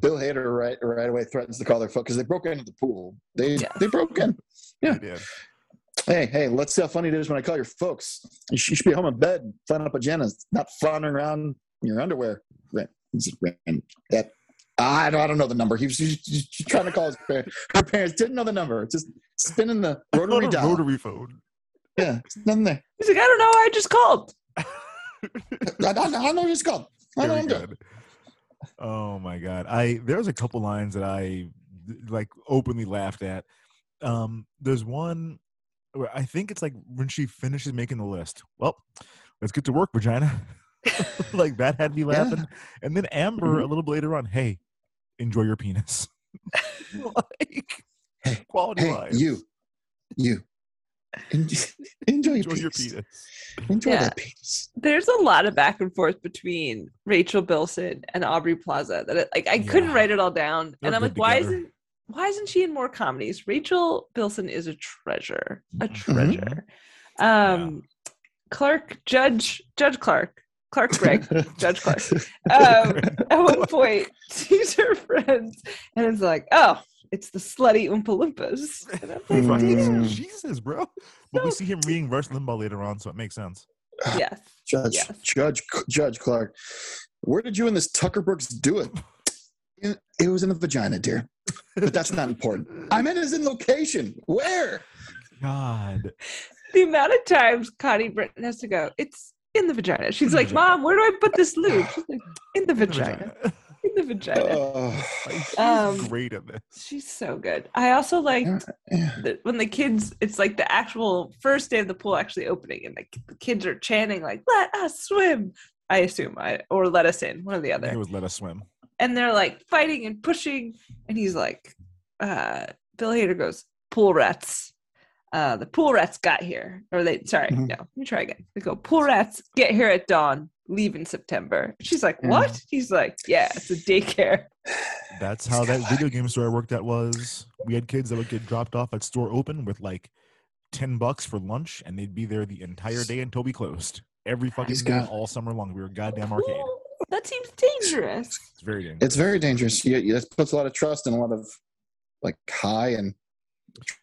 Bill Hader right right away threatens to call their phone because they broke into the pool. They Yes. they broke in. yeah. He did. Hey hey, let's see how funny it is when I call your folks. You should, be home in bed, flying up pajamas, not floundering around in your underwear. Right? And that I don't, I don't know the number. He was just, just trying to call his parents. Her parents didn't know the number. Just spinning the rotary dial. rotary phone. Yeah, nothing there. He's like, I don't know. I just called. I, I, I know it's called. I know Very I'm good. good. Oh my god. I there's a couple lines that I like openly laughed at. Um there's one where I think it's like when she finishes making the list. Well, let's get to work, vagina. like that had me Yeah. laughing. And then Amber Mhm. a little bit later on, hey, enjoy your penis. like Hey, quality Hey, lines. you, you, enjoy, enjoy your enjoy your penis. penis. Enjoy Yeah. that penis. There's a lot of back and forth between Rachel Bilson and Aubrey Plaza that it, like I couldn't write it all down, They're and I'm good like, why isn't why isn't she in more comedies? Rachel Bilson is a treasure, a Mhm. treasure. Um, Clark Judge Judge Clark Clark Gregg Judge Clark. Um, at one point, sees her friends and is like, "Oh, it's the slutty Oompa Loompas." And I'm like, Mm. Jesus, bro. But we see him reading Rush Limbaugh later on, so it makes sense. yes, Judge, Yes. Judge, Judge Clark. Where did you and this Tucker Brooks do it? In, it was in the vagina, dear. But that's not important. I meant as in location. Where? God. the amount of times Connie Britton has to go, it's in the vagina. She's like, Mom, where do I put this lube? She's like, in the vagina. In the vagina. Oh, she's Um, great at this. She's so good. I also like yeah. when the kids, it's like the actual first day of the pool actually opening, and the, the kids are chanting like, "Let us swim." I assume, I or "Let us in," one or the I think other. it was Let Us Swim. And they're like fighting and pushing, and he's like, uh, Bill Hader goes, "Pool rats." Uh, the pool rats got here, or they. Sorry, Mhm. no. Let me try again. They go, "Pool rats get here at dawn, leave in September." She's like, Yeah. "What?" He's like, "Yeah, it's a daycare." That's how that video game store I worked at was. We had kids that would get dropped off at store open with like 10 bucks for lunch, and they'd be there the entire day until we closed. Every fucking He's day, all summer long. We were a goddamn arcade. Ooh, that seems dangerous. It's very dangerous. It's very dangerous. You, you, this puts a lot of trust in a lot of like high and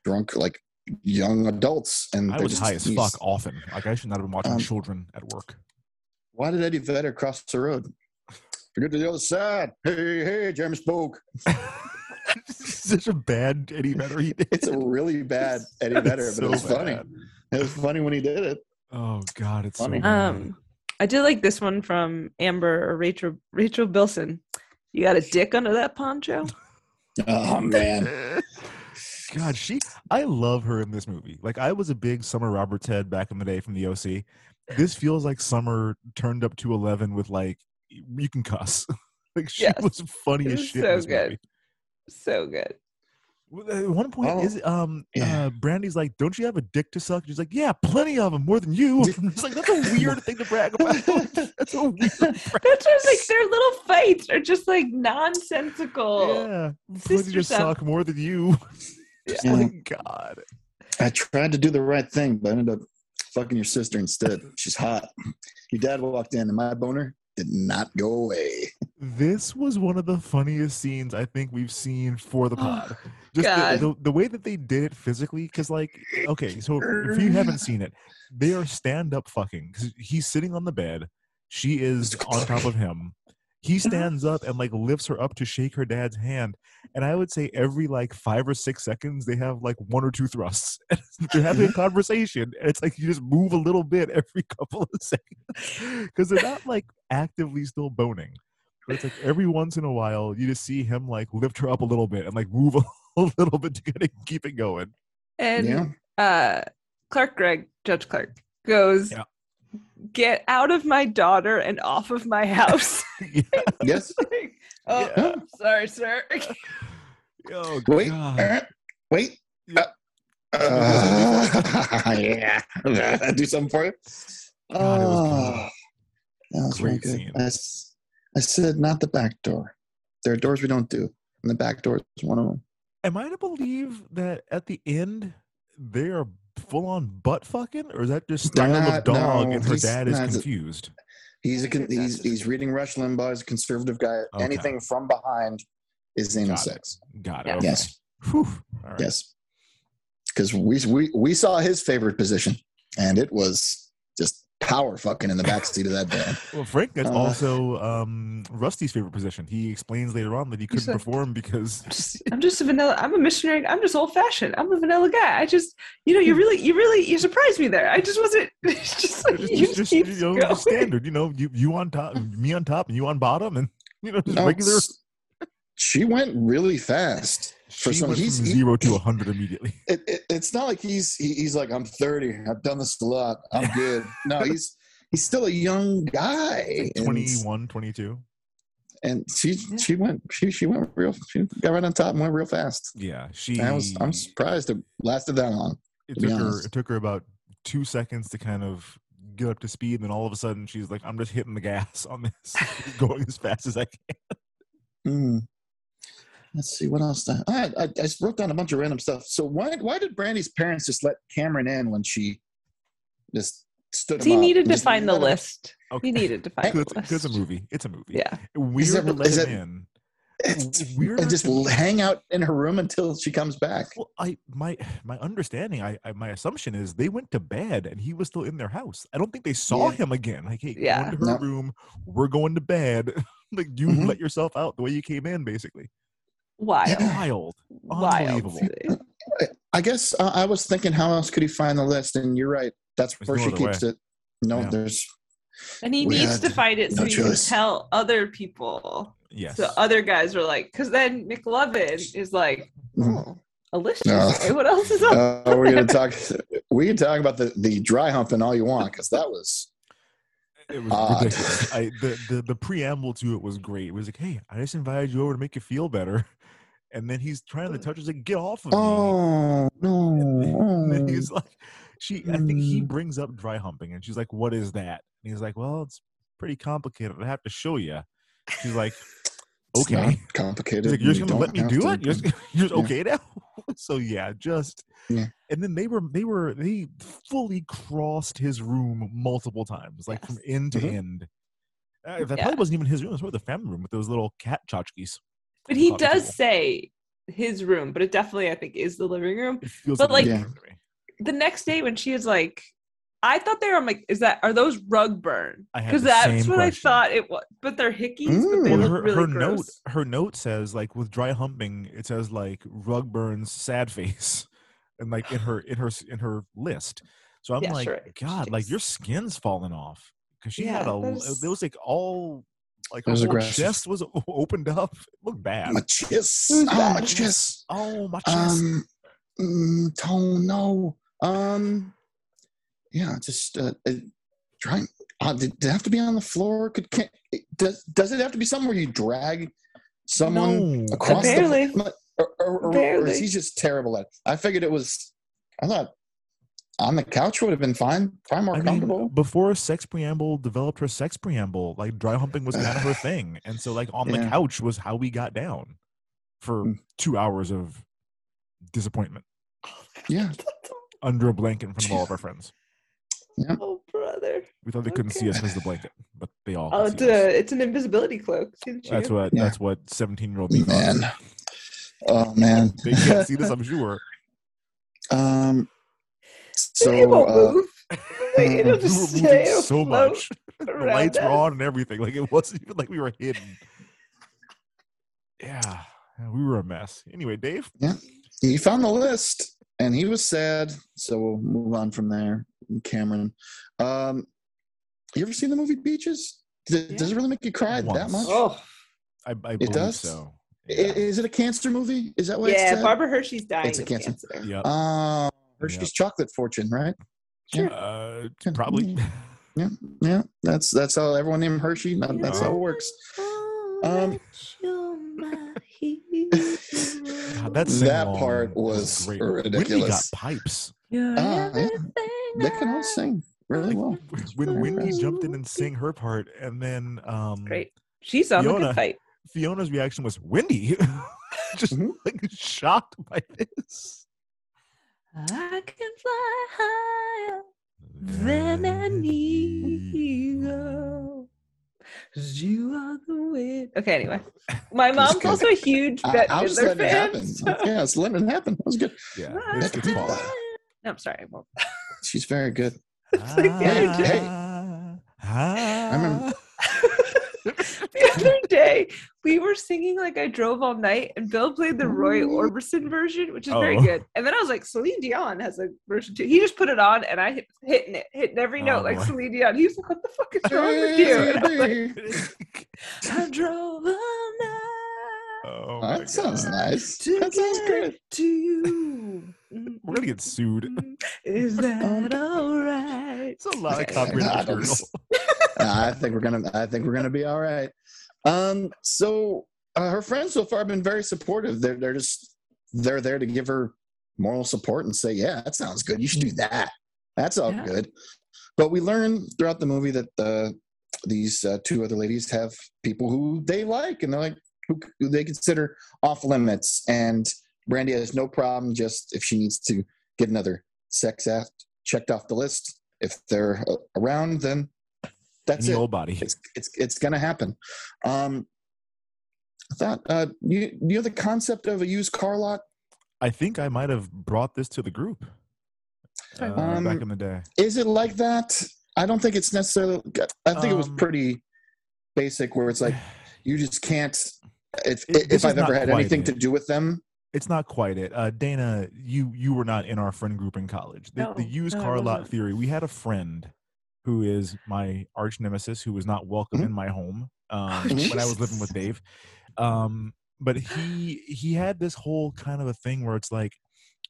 drunk, like young adults. And I they're was just- high as fuck often. Like I should not have been watching Um, children at work. Why did Eddie Vedder cross the road? Forget to the other side. Hey, hey, Jeremy Spoke. Such a bad Eddie Vedder. He did. It's a really bad Eddie It's Vedder, but it was so funny. It was funny when he did it. Oh God, it's Funny. so bad. Um, I did like this one from Amber or Rachel Rachel Bilson. You got a dick under that poncho? Oh man. God, she. I love her in this movie. Like I was a big Summer Roberts head back in the day from the OC. This feels like Summer turned up to eleven with like you can cuss. like she Yes. was funny It as was shit. so in this good. movie. So good. Well, At one point, Oh, is um, yeah. uh, Brandy's like, "Don't you have a dick to suck?" She's like, "Yeah, plenty of them, more than you." It's like that's a weird thing to brag about. That's a weird. That's just like their little fights are just like nonsensical. yeah, plenty sister to suck more than you. Just Yeah. like God. I tried to do the right thing, but I ended up fucking your sister instead. She's hot. Your dad walked in, and my boner did not go away. This was one of the funniest scenes I think we've seen for the ah, pod. Just the, the, the way that they did it physically, because like, okay, so if you haven't seen it, they are stand up fucking. 'cause he's sitting on the bed, she is on top of him. He stands up and like lifts her up to shake her dad's hand, and I would say every like five or six seconds they have like one or two thrusts. they're having a conversation, and it's like you just move a little bit every couple of seconds because they're not like actively still boning. But it's like every once in a while you just see him like lift her up a little bit and like move a, a little bit to kind of keep it going. And Yeah. uh Clark Gregg, Judge Clark, goes, Yeah. Get out of my daughter and off of my house. Yes. Like, oh, Yeah. sorry, sir. Oh, Wait. Uh, wait. Yeah. Uh, yeah. do something for you. God, it was. Oh, that was really Great good. scene. I, s- I said not the back door. There are doors we don't do, and the back door is one of them. Am I to believe that at the end they are full on butt fucking, or is that just They're style of dog no, and her dad is not. confused? He's a con- he's that's he's reading Rush Limbaugh. He's a conservative guy. Okay. Anything from behind is anal Got it. sex. Got it. Yeah. Okay. Yes. Whew. All right. Yes. Because we, we we saw his favorite position, and it was just power fucking in the backseat of that van. Well, Frank, that's Uh, also um, Rusty's favorite position. He explains later on that he couldn't said- perform because Just- I'm just a vanilla. I'm a missionary. I'm just old fashioned. I'm a vanilla guy. I just, you know, you really, you really, you surprised me there. I just wasn't. It's just like just, you just, just, keep you know, going. standard. You know, you you on top, me on top, and you on bottom, and you know, just No, regular. She went really fast. For She some, went he's from he- zero to a hundred immediately. it, it, it's not like he's he, he's like I'm 30. I've done this a lot. I'm good. No, he's he's still a young guy. and- 21, 22. and she she went she she went real she got right on top and went real fast. Yeah, she. I was I'm surprised it lasted that long. it to took her. It took her about two seconds to kind of get up to speed, and then all of a sudden she's like, "I'm just hitting the gas on this, going as fast as I can." Hmm. Let's see what else. I, I I just wrote down a bunch of random stuff. So why why did Brandy's parents just let Cameron in when she just stood? him He needed to find the list. Okay. He needed to find the It's, list. it's a movie. It's a movie. Yeah. Weird Is that- to let him that- in. It's Weirder and just to hang out in her room until she comes back. Well, I my my understanding, I, I my assumption is they went to bed and he was still in their house. I don't think they saw Yeah. him again. Like, hey, Yeah. go into her No. room. We're going to bed. like, you Mhm. let yourself out the way you came in, basically. Wild. Wild, Wild. unbelievable. I guess uh, I was thinking, how else could he find the list? And you're right. That's There's where no she keeps way. it. No, Yeah. there's And he needs to find it so he choice. can tell other people. Yes. So other guys were like, because then McLovin is like, Mhm. oh, Alicia. No. Hey, what else is up? Uh, we're gonna talk. We can talk about the the dry humping all you want because that was It was odd. ridiculous. I the, the the preamble to it was great. It was like, hey, I just invited you over to make you feel better. And then he's trying to touch us like, get off of me. oh no. And then oh. he's like, she, I think he Mm. brings up dry humping, and she's like, "What is that?" And he's like, "Well, it's pretty complicated. I have to show you." She's like, It's not "Okay." complicated. Like, "You're just You gonna let me do to- it? You're, just, you're just Yeah. okay now?" so yeah, just Yeah. And then they were they were they fully crossed his room multiple times, like from end to Mhm. end. Uh, that Yeah. probably wasn't even his room. It was probably the family room with those little cat tchotchkes. But he does say his room, but it definitely, I think, is the living room. But, like, like, living room to me. The next day when she is like, I thought they were I'm like, is that are those rug burn? Because that's what question. I thought it was. But they're hickeys, but they Mm. Well, look her, really her gross. note her note says like with dry humping it says like rug burns sad face and like in her in her in her list so i'm Yeah, like sure, god like your skin's falling off because she had Yeah, a l- there's- it was like all like It was whole aggressive. chest was opened up it looked bad My chest. Oh, that? my chest. oh my chest Um, mm, tone, no. Um, yeah, just uh, uh, trying. Uh, did, did it have to be on the floor? Could can, it- does does it have to be somewhere you drag someone No. across Barely. the or, or, or, or Barely. is he just terrible at? It? I figured it was. I thought on the couch would have been fine, probably more I mean, comfortable. before sex preamble developed her sex preamble, like dry humping was kind of her thing, and so like on the couch was how we got down for Mm. two hours of disappointment yeah, under a blanket in front of all of our friends. Oh brother. We thought they couldn't see us Okay. because the blanket, but they all. Oh, it's see us. a it's an invisibility cloak. Didn't you? That's what Yeah. that's what seventeen year old me man. Oh man. They can't see this, I'm sure. Um. So it won't uh, move. Like, We it'll were just moving stay so much. The around lights were on and everything. Like it wasn't even like we were hidden. Yeah, yeah, we were a mess. Anyway, Dave. Yeah, he found the list and he was sad. So we'll move on from there. Cameron, um, you ever seen the movie Beaches? Does, does it really make you cry that much? Oh I, I believe does? so. Yeah. Is it a cancer movie? Is that what yeah, it? Barbara Hershey's dying It's a of cancer. cancer. Yep. Uh, Hershey's Yep. Chocolate Fortune, right? Sure. Uh, Yeah. probably. Yeah, yeah. That's that's how everyone named Hershey. That- That's how it works. Um, God, that That part was great. Wendy got pipes. Ah, yeah. They can all sing really well. When Wendy jumped in and sang her part, and then um, Great. She's on the good fight. Fiona's reaction was Wendy, just Mhm. like shocked by this. I can fly higher than an eagle. 'cause you are the wind. Okay, anyway. My mom's also a huge I, Bette I was Midler letting it fan. happen. so- Yeah, it's letting it happen. That was good. Yeah, Right. it's, it's. No, I'm sorry. I won't. She's very good. It's like the other Hey. I remember- the other day, we were singing like I drove all night, and Bill played the Roy Orbison version, which is very Oh. good. And then I was like, Celine Dion has a version too. He just put it on, and I hit hitting it, hitting every Oh, note like boy. Celine Dion. He was like, "What the fuck is wrong with you?" And I was like, I drove all night oh my that sounds God. nice. to That sounds get great. to you. Mm-hmm. We're gonna get sued. Is that all right? It's a lot of Okay, copyright I don't- I think we're gonna. I think we're gonna be all right. Um. So uh, her friends so far have been very supportive. They're they're just they're there to give her moral support and say, yeah, that sounds good. You should do that. That's all Yeah. good. But we learn throughout the movie that uh, these uh, two other ladies have people who they like, and they're like who, who they consider off limits. And Brandy has no problem just if she needs to get another sex act checked off the list. If they're uh, around, then that's Any it. old body. It's it's it's gonna happen. Um, I thought uh, you you know the concept of a used car lot. I think I might have brought this to the group uh, Um, back in the day. Is it like that? I don't think it's necessarily. I think it was Um, pretty basic, where it's like you just can't. If It- if I've ever had anything it. to do with them, It's not quite it. Uh, Dana, you you were not in our friend group in college. The, the used no, car lot wasn't. theory. We had a friend who is my arch nemesis, who was not welcome Mhm. in my home um, Oh, when I was living with Dave. Um, but he he had this whole kind of a thing where it's like,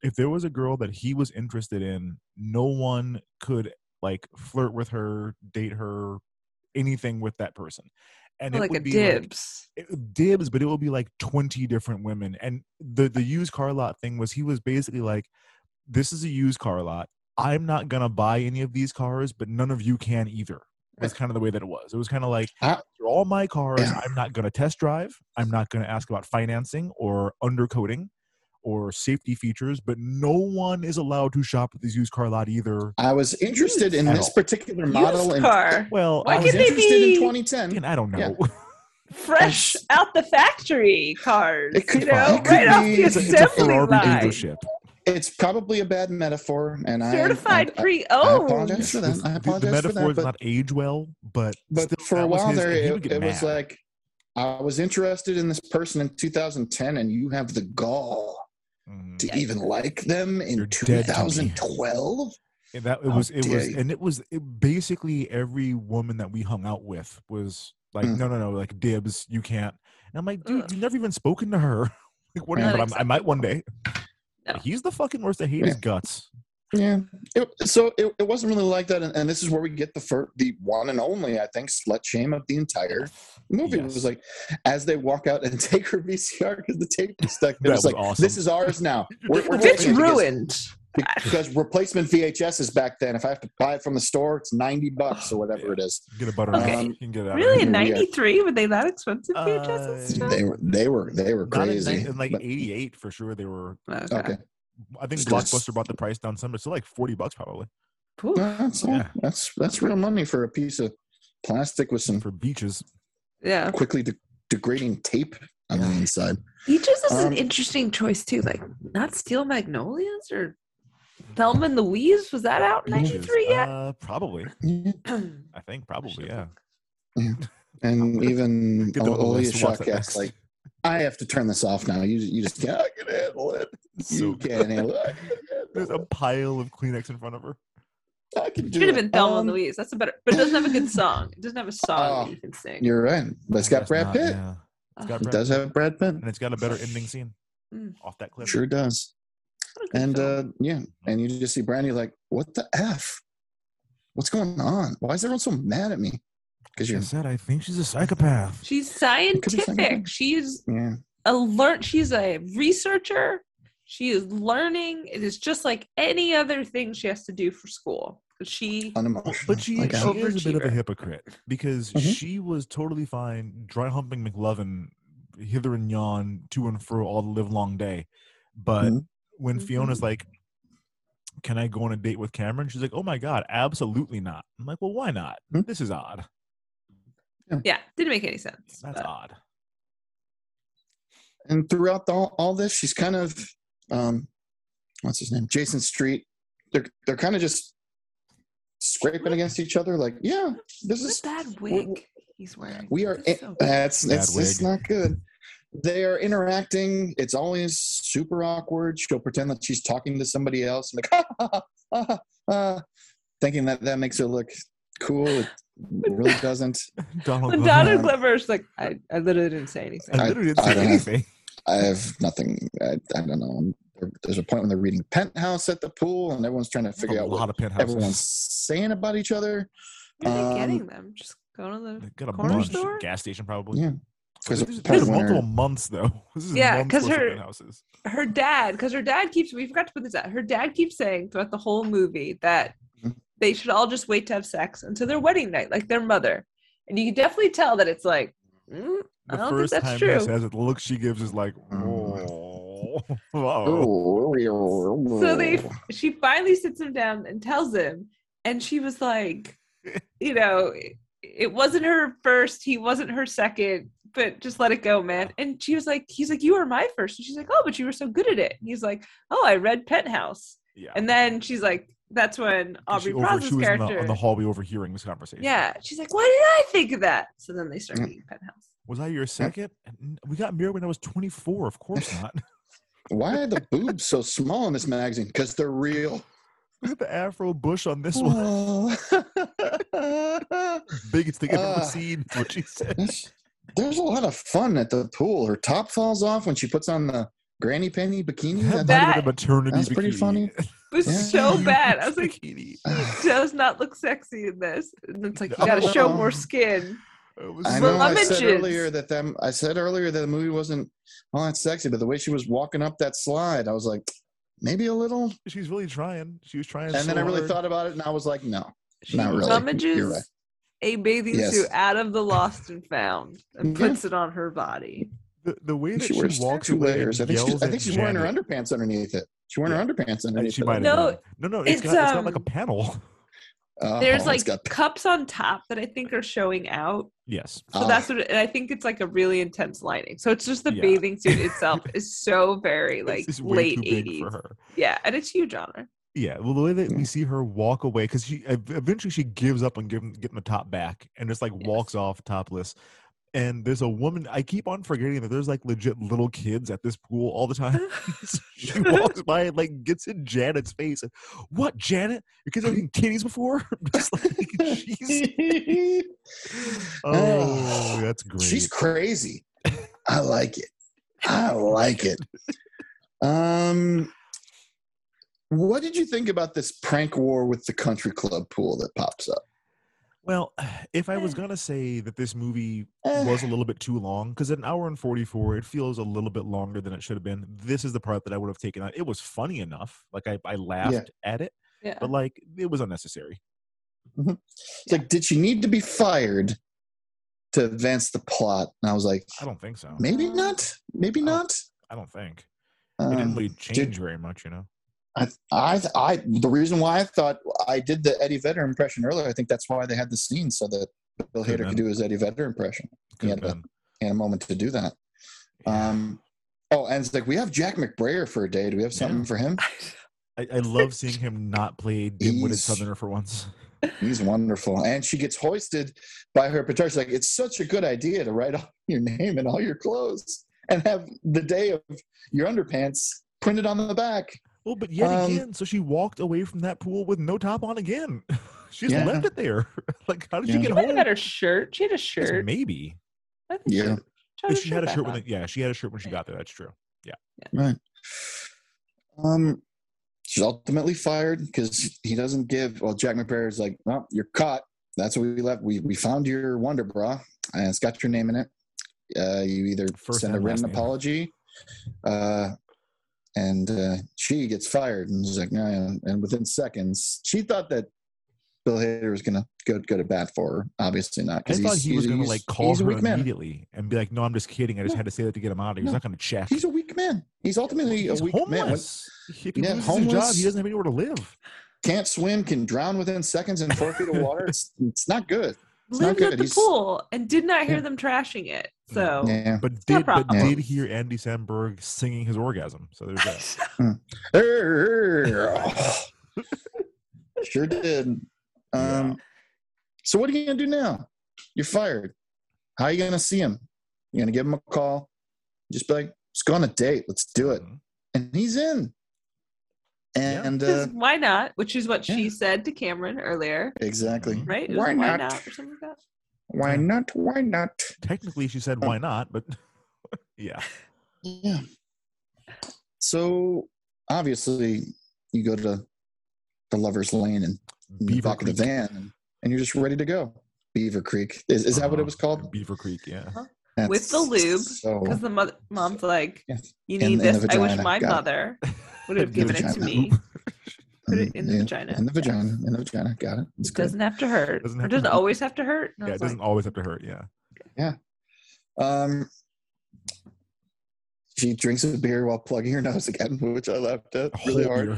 if there was a girl that he was interested in, no one could like flirt with her, date her, anything with that person. And it like a would be like, dibs. it- dibs, but it will be like 20 different women. And the the used car lot thing was he was basically like, This is a used car lot. I'm not gonna buy any of these cars, but none of you can either. That's kind of the way that it was. It was kind of like Ah. all my cars. Yeah. I'm not gonna test drive. I'm not gonna ask about financing or undercoating or safety features, but no one is allowed to shop at this used car lot either. I was interested in this all. particular model. Used And car. Well, Why I I was was can't they interested in 2010. thinking, I don't know. Yeah. fresh out the factory cars. It could- you know, it could right off be- the It's a, it's a assembly Ferrari line. dealership. It's probably a bad metaphor, and I Certified I, I, I pre-owned. apologize for that. The- I apologize the metaphor for that. does But, not age well, but but still, for a that was while his- there, it, it was like I was interested in this person in 2010, and you have the gall Mhm. to even like them in You're dead to me. 2012. And that it How was it was you. and it was it, basically every woman that we hung out with was like Mm. no no no like dibs you can't and I'm like dude you've never even spoken to her like what are you, Right. but I'm, I might one day No. he's the fucking worst I hate his guts Yeah. It, so it, it wasn't really like that, and, and this is where we get the first, the one and only, I think, slut shame of the entire movie. It was like as they walk out and take her VCR because the tape is stuck. It That was, was like, awesome. "This is ours now. We're, we're It's ruined. it because- replacement VHS is back then. If I have to buy it from the store, it's ninety bucks or whatever it is. get a butter Okay. knife you can get it out Really, in Yeah. '93 were they that expensive VHS Uh. They were they were they were Not in, crazy. in like 88 for sure they were Okay. okay, I think Because- Blockbuster brought the price down some but still like 40 bucks probably Oof. that's Yeah. that's that's real money for a piece of plastic with some for beaches Yeah. quickly de- degrading tape on the inside. Beaches is Um, an interesting choice too. Like not Steel Magnolias or Thelma and Louise. Was that out in '93 yet? uh, probably I think probably yeah And even Get them on the Alia list. Watch Shawkat acts next. like, I have to turn this off now. You you just can't. I can handle it. So You can't handle it. I can there's a pile of Kleenex in front of her it. I can do Should have been Thelma and Um, Louise. That's a better, but it doesn't have a good song. It doesn't have a song that you can sing. You're right, but it's got Brad not- Pitt. yeah. It's got It Brad does Pitt. have Brad Pitt. and it's got a better ending scene Mm. off that clip. Sure does. What a good And uh yeah, and you just see Brandy like, what the f? What's going on? Why is everyone so mad at me? Because you're said, "I think she's a psychopath." she's could scientific. something. She's yeah. a learn. She's a researcher. She is learning. It is just like any other thing she has to do for school. She unemotional. But she, like, she is a bit of a hypocrite because Mhm. she was totally fine dry humping McLovin hither and yon, to and fro all the live long day. But Mhm. When Mhm. Fiona's like, "Can I go on a date with Cameron?" She's like, "Oh my god, absolutely not." I'm like, "Well, why not? Mhm. This is odd. yeah, didn't make any sense. That's but- odd." and throughout the, all, all this, she's kind of um what's his name? Jason Street. They're they're kind of just scraping against each other, like, yeah, this Look is at that wig he's wearing. we are It's so good. that's Bad it's, it's not good they are interacting it's always super awkward she'll pretend that she's talking to somebody else and like ah, ah, ah, ah, thinking that that makes her look cool it really doesn't Donald When Glover. Donald Glover's like, I, I literally didn't say anything. I I- literally didn't I say don't have- anything. i have nothing i, I don't know There- there's a point when they're reading penthouse at the pool and everyone's trying to figure a out lot what of everyone's saying about each other Where are they um, getting them? Just go to the got a corner bunch. store? Gas station probably. yeah There's, because there's when multiple months though. This is Yeah, because her- penthouses. her dad because her dad keeps we forgot to put this out her dad keeps saying throughout the whole movie that Mhm. they should all just wait to have sex until their wedding night like their mother and you can definitely tell that it's like mm, i don't think that's time true he says it, the look she gives is like, Mm. oh, oh. so they she finally sits him down and tells him and she was like you know it, it wasn't her first he wasn't her second but just let it go man and she was like he's like you were my first and she's like oh but you were so good at it and he's like oh i read penthouse Yeah. and then she's like that's when 'Cause she aubrey over- Plaza's she was in the, character on the hallway overhearing this conversation. yeah she's like why did i think of that so then they start mm. Yeah. reading penthouse Was I your mm. second? We got married when I was 24. Of course not. why are the boobs so small in this magazine because they're real Look at the Afro bush on this one. Biggest thing I've ever Ah. seen. What she said. there's, there's a lot of fun at the pool. Her top falls off when she puts on the granny penny bikini. That That's- might have been a maternity that's pretty funny. it was Yeah. so bad i was like Bikini. he does not look sexy in this and it's like you Oh, gotta show more skin It was I know I said earlier that them I said earlier that the movie wasn't all that sexy, but the way she was walking up that slide, I was like, maybe a little. She's really trying. She was trying. And then so I really hard. thought about it and I was like, no. she Not really. rummages You're right. a bathing Yes. suit out of the lost and found and Yeah. puts it on her body the, the way that She she, wears walks two away layers. I think she's I think she's wearing her underpants underneath it. She's wearing her underpants underneath she it. might have No. No, no, it's it's, got, it's got like a um, panel. Oh, There's like got- cups on top that I think are showing out. Yes. So Ah. that's what, and I think it's like a really intense lighting. So it's just the Yeah. bathing suit itself is so very like This way late too big 80s. for her. Yeah, and it's huge on her. Yeah, well, the way that we see her walk away, because she eventually she gives up on giving getting the top back and just like walks off topless. And there's a woman. I keep on forgetting that there's like legit little kids at this pool all the time. She walks by and like gets in Janet's face. And, what, Janet? Your kids have seen kitties before? Just like, she's, oh, that's great. She's crazy. I like it. I like it. Um, what did you think about this prank war with the country club pool that pops up? Well, if I was gonna say that this movie Eh. was a little bit too long, because at an hour and forty-four, it feels a little bit longer than it should have been. This is the part that I would have taken out. It was funny enough, like I, I laughed at it, Yeah. but like it was unnecessary. It's like, did she need to be fired to advance the plot? And I was like, I don't think so. maybe not. Maybe not. I don't think it Um, didn't really change very much, you know. I, I, I, the reason why I thought I did the Eddie Vedder impression earlier, I think that's why they had the scene so that Bill Hader could do his Eddie Vedder impression. He had, a, he had a moment to do that. Um, oh, and it's like we have Jack McBrayer for a day. Do we have something Yeah. for him? I, I love seeing him not play dim-witted Southerner for once. He's wonderful. And she gets hoisted by her patrol. She's like, it's such a good idea to write all your name and all your clothes and have the day of your underpants printed on the back. Well, but yet Um, again, so she walked away from that pool with no top on again. she just Yeah. left it there. like, how did Yeah. she She get might have home? had her shirt. She had a Yes, shirt. Maybe. I think Yeah. had she had a shirt when on. it, yeah, she had a shirt when she got there. That's true. Yeah. Right. Um, she's ultimately fired because he doesn't give. Well, Jack McBrayer is like, well, you're caught. That's what we left. We we found your Wonder Bra, and it's got your name in it. Uh, you either First send a written apology, uh, and uh, she gets fired. And like, no. And within seconds, she thought that Bill Hader was gonna go go to bat for her. Obviously not. I thought he's- he was he's- going to he's- like call her weak man. immediately and be like, "No, I'm just kidding. I just No. had to say that to get him out of here. He's No. not to check. He's a weak man. He's ultimately He's a weak man. When- homeless. If he Yeah, loses his job, he doesn't have anywhere to live. can't swim, can drown within seconds in four feet of water. It's it's not good. It's not Lived at the He's- pool and did not hear Yeah. them trashing it. So Yeah. But not a did but did hear Andy Samberg singing his orgasm. So there's that. sure did. Um, So what are you gonna do now? You're fired. How are you gonna see him? You're gonna give him a call. Just be like, let's go on a date. Let's do it. Mhm. And he's in. And uh, why not? Which is what she said to Cameron earlier, exactly. Mhm. right? Why why not? not? Or something like that. Why not? Why not? Technically, she said, "Why not?" But yeah, Yeah. So obviously, you go to the lovers lane and in the back Creek. of the van, and, and you're just ready to go. Beaver Creek is, is that what it Uh-huh. was called? Beaver Creek. Yeah. With the That's lube, So Because the mother, mom's like, Yes. you need in the this. I wish my Got it. mother would have given it to me. Put it in the yeah, vagina. In the vagina. In the vagina. Got it. It's It good. doesn't have to hurt. Doesn't have to does it hurt. always have to hurt? And Yeah, it doesn't like, always have to hurt. Yeah. Yeah. Um, she drinks a beer while plugging her nose again, which I laughed at really hard.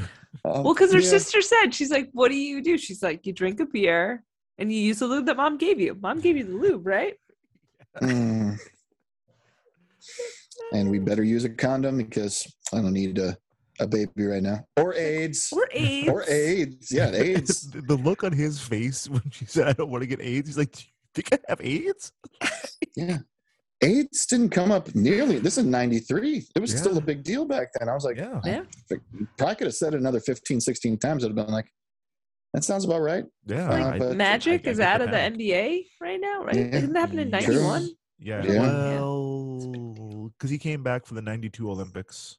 Um, well, because her yeah. sister said, she's like, what do you do? She's like, you drink a beer and you use the lube that mom gave you. Mom gave you the lube, right? Mm. And we better use a condom because I don't need a, a baby right now. Or AIDS. Or AIDS. Or AIDS. Yeah, AIDS. the the look on his face when she said, "I don't want to get AIDS," he's like, "Do you think I have AIDS?" Yeah. AIDS didn't come up nearly. This is 93. It was Yeah. still a big deal back then. I was like, Yeah. Yeah. probably could have said it another 15, 16 times. I'd have been like, that sounds about right. Yeah. Like, I- but- Magic I- I is get out of the panic. NBA right now, right? Yeah. Didn't that happen in 91? Yeah. Yeah. Well, because he came back for the '92 Olympics.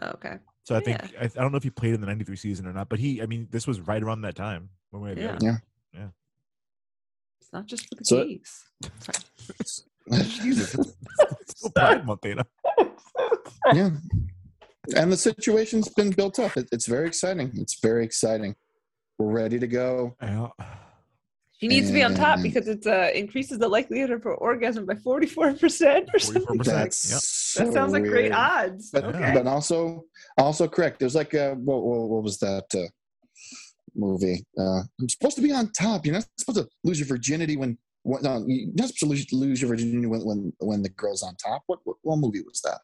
Oh, okay. So I think Yeah. I, I don't know if he played in the '93 season or not, but he. I mean, this was right around that time. One way or the Yeah. other. Yeah. It's not just for the So- gays. Jesus, it's, it's still Pride Month, you know. yeah. And the situation's been built up. It, it's very exciting. It's very exciting. We're ready to go. Yeah. She needs to be on top because it uh, increases the likelihood of her orgasm by 44% or something. 44%. That's Yep. so That sounds like great odds. But, okay. but also, also correct. There's like, uh, what, what, what was that? Uh, movie. Uh, I'm supposed to be on top. You're not supposed to lose your virginity when. when no, you're not supposed to lose, lose your virginity when, when when the girl's on top. What what, what movie was that?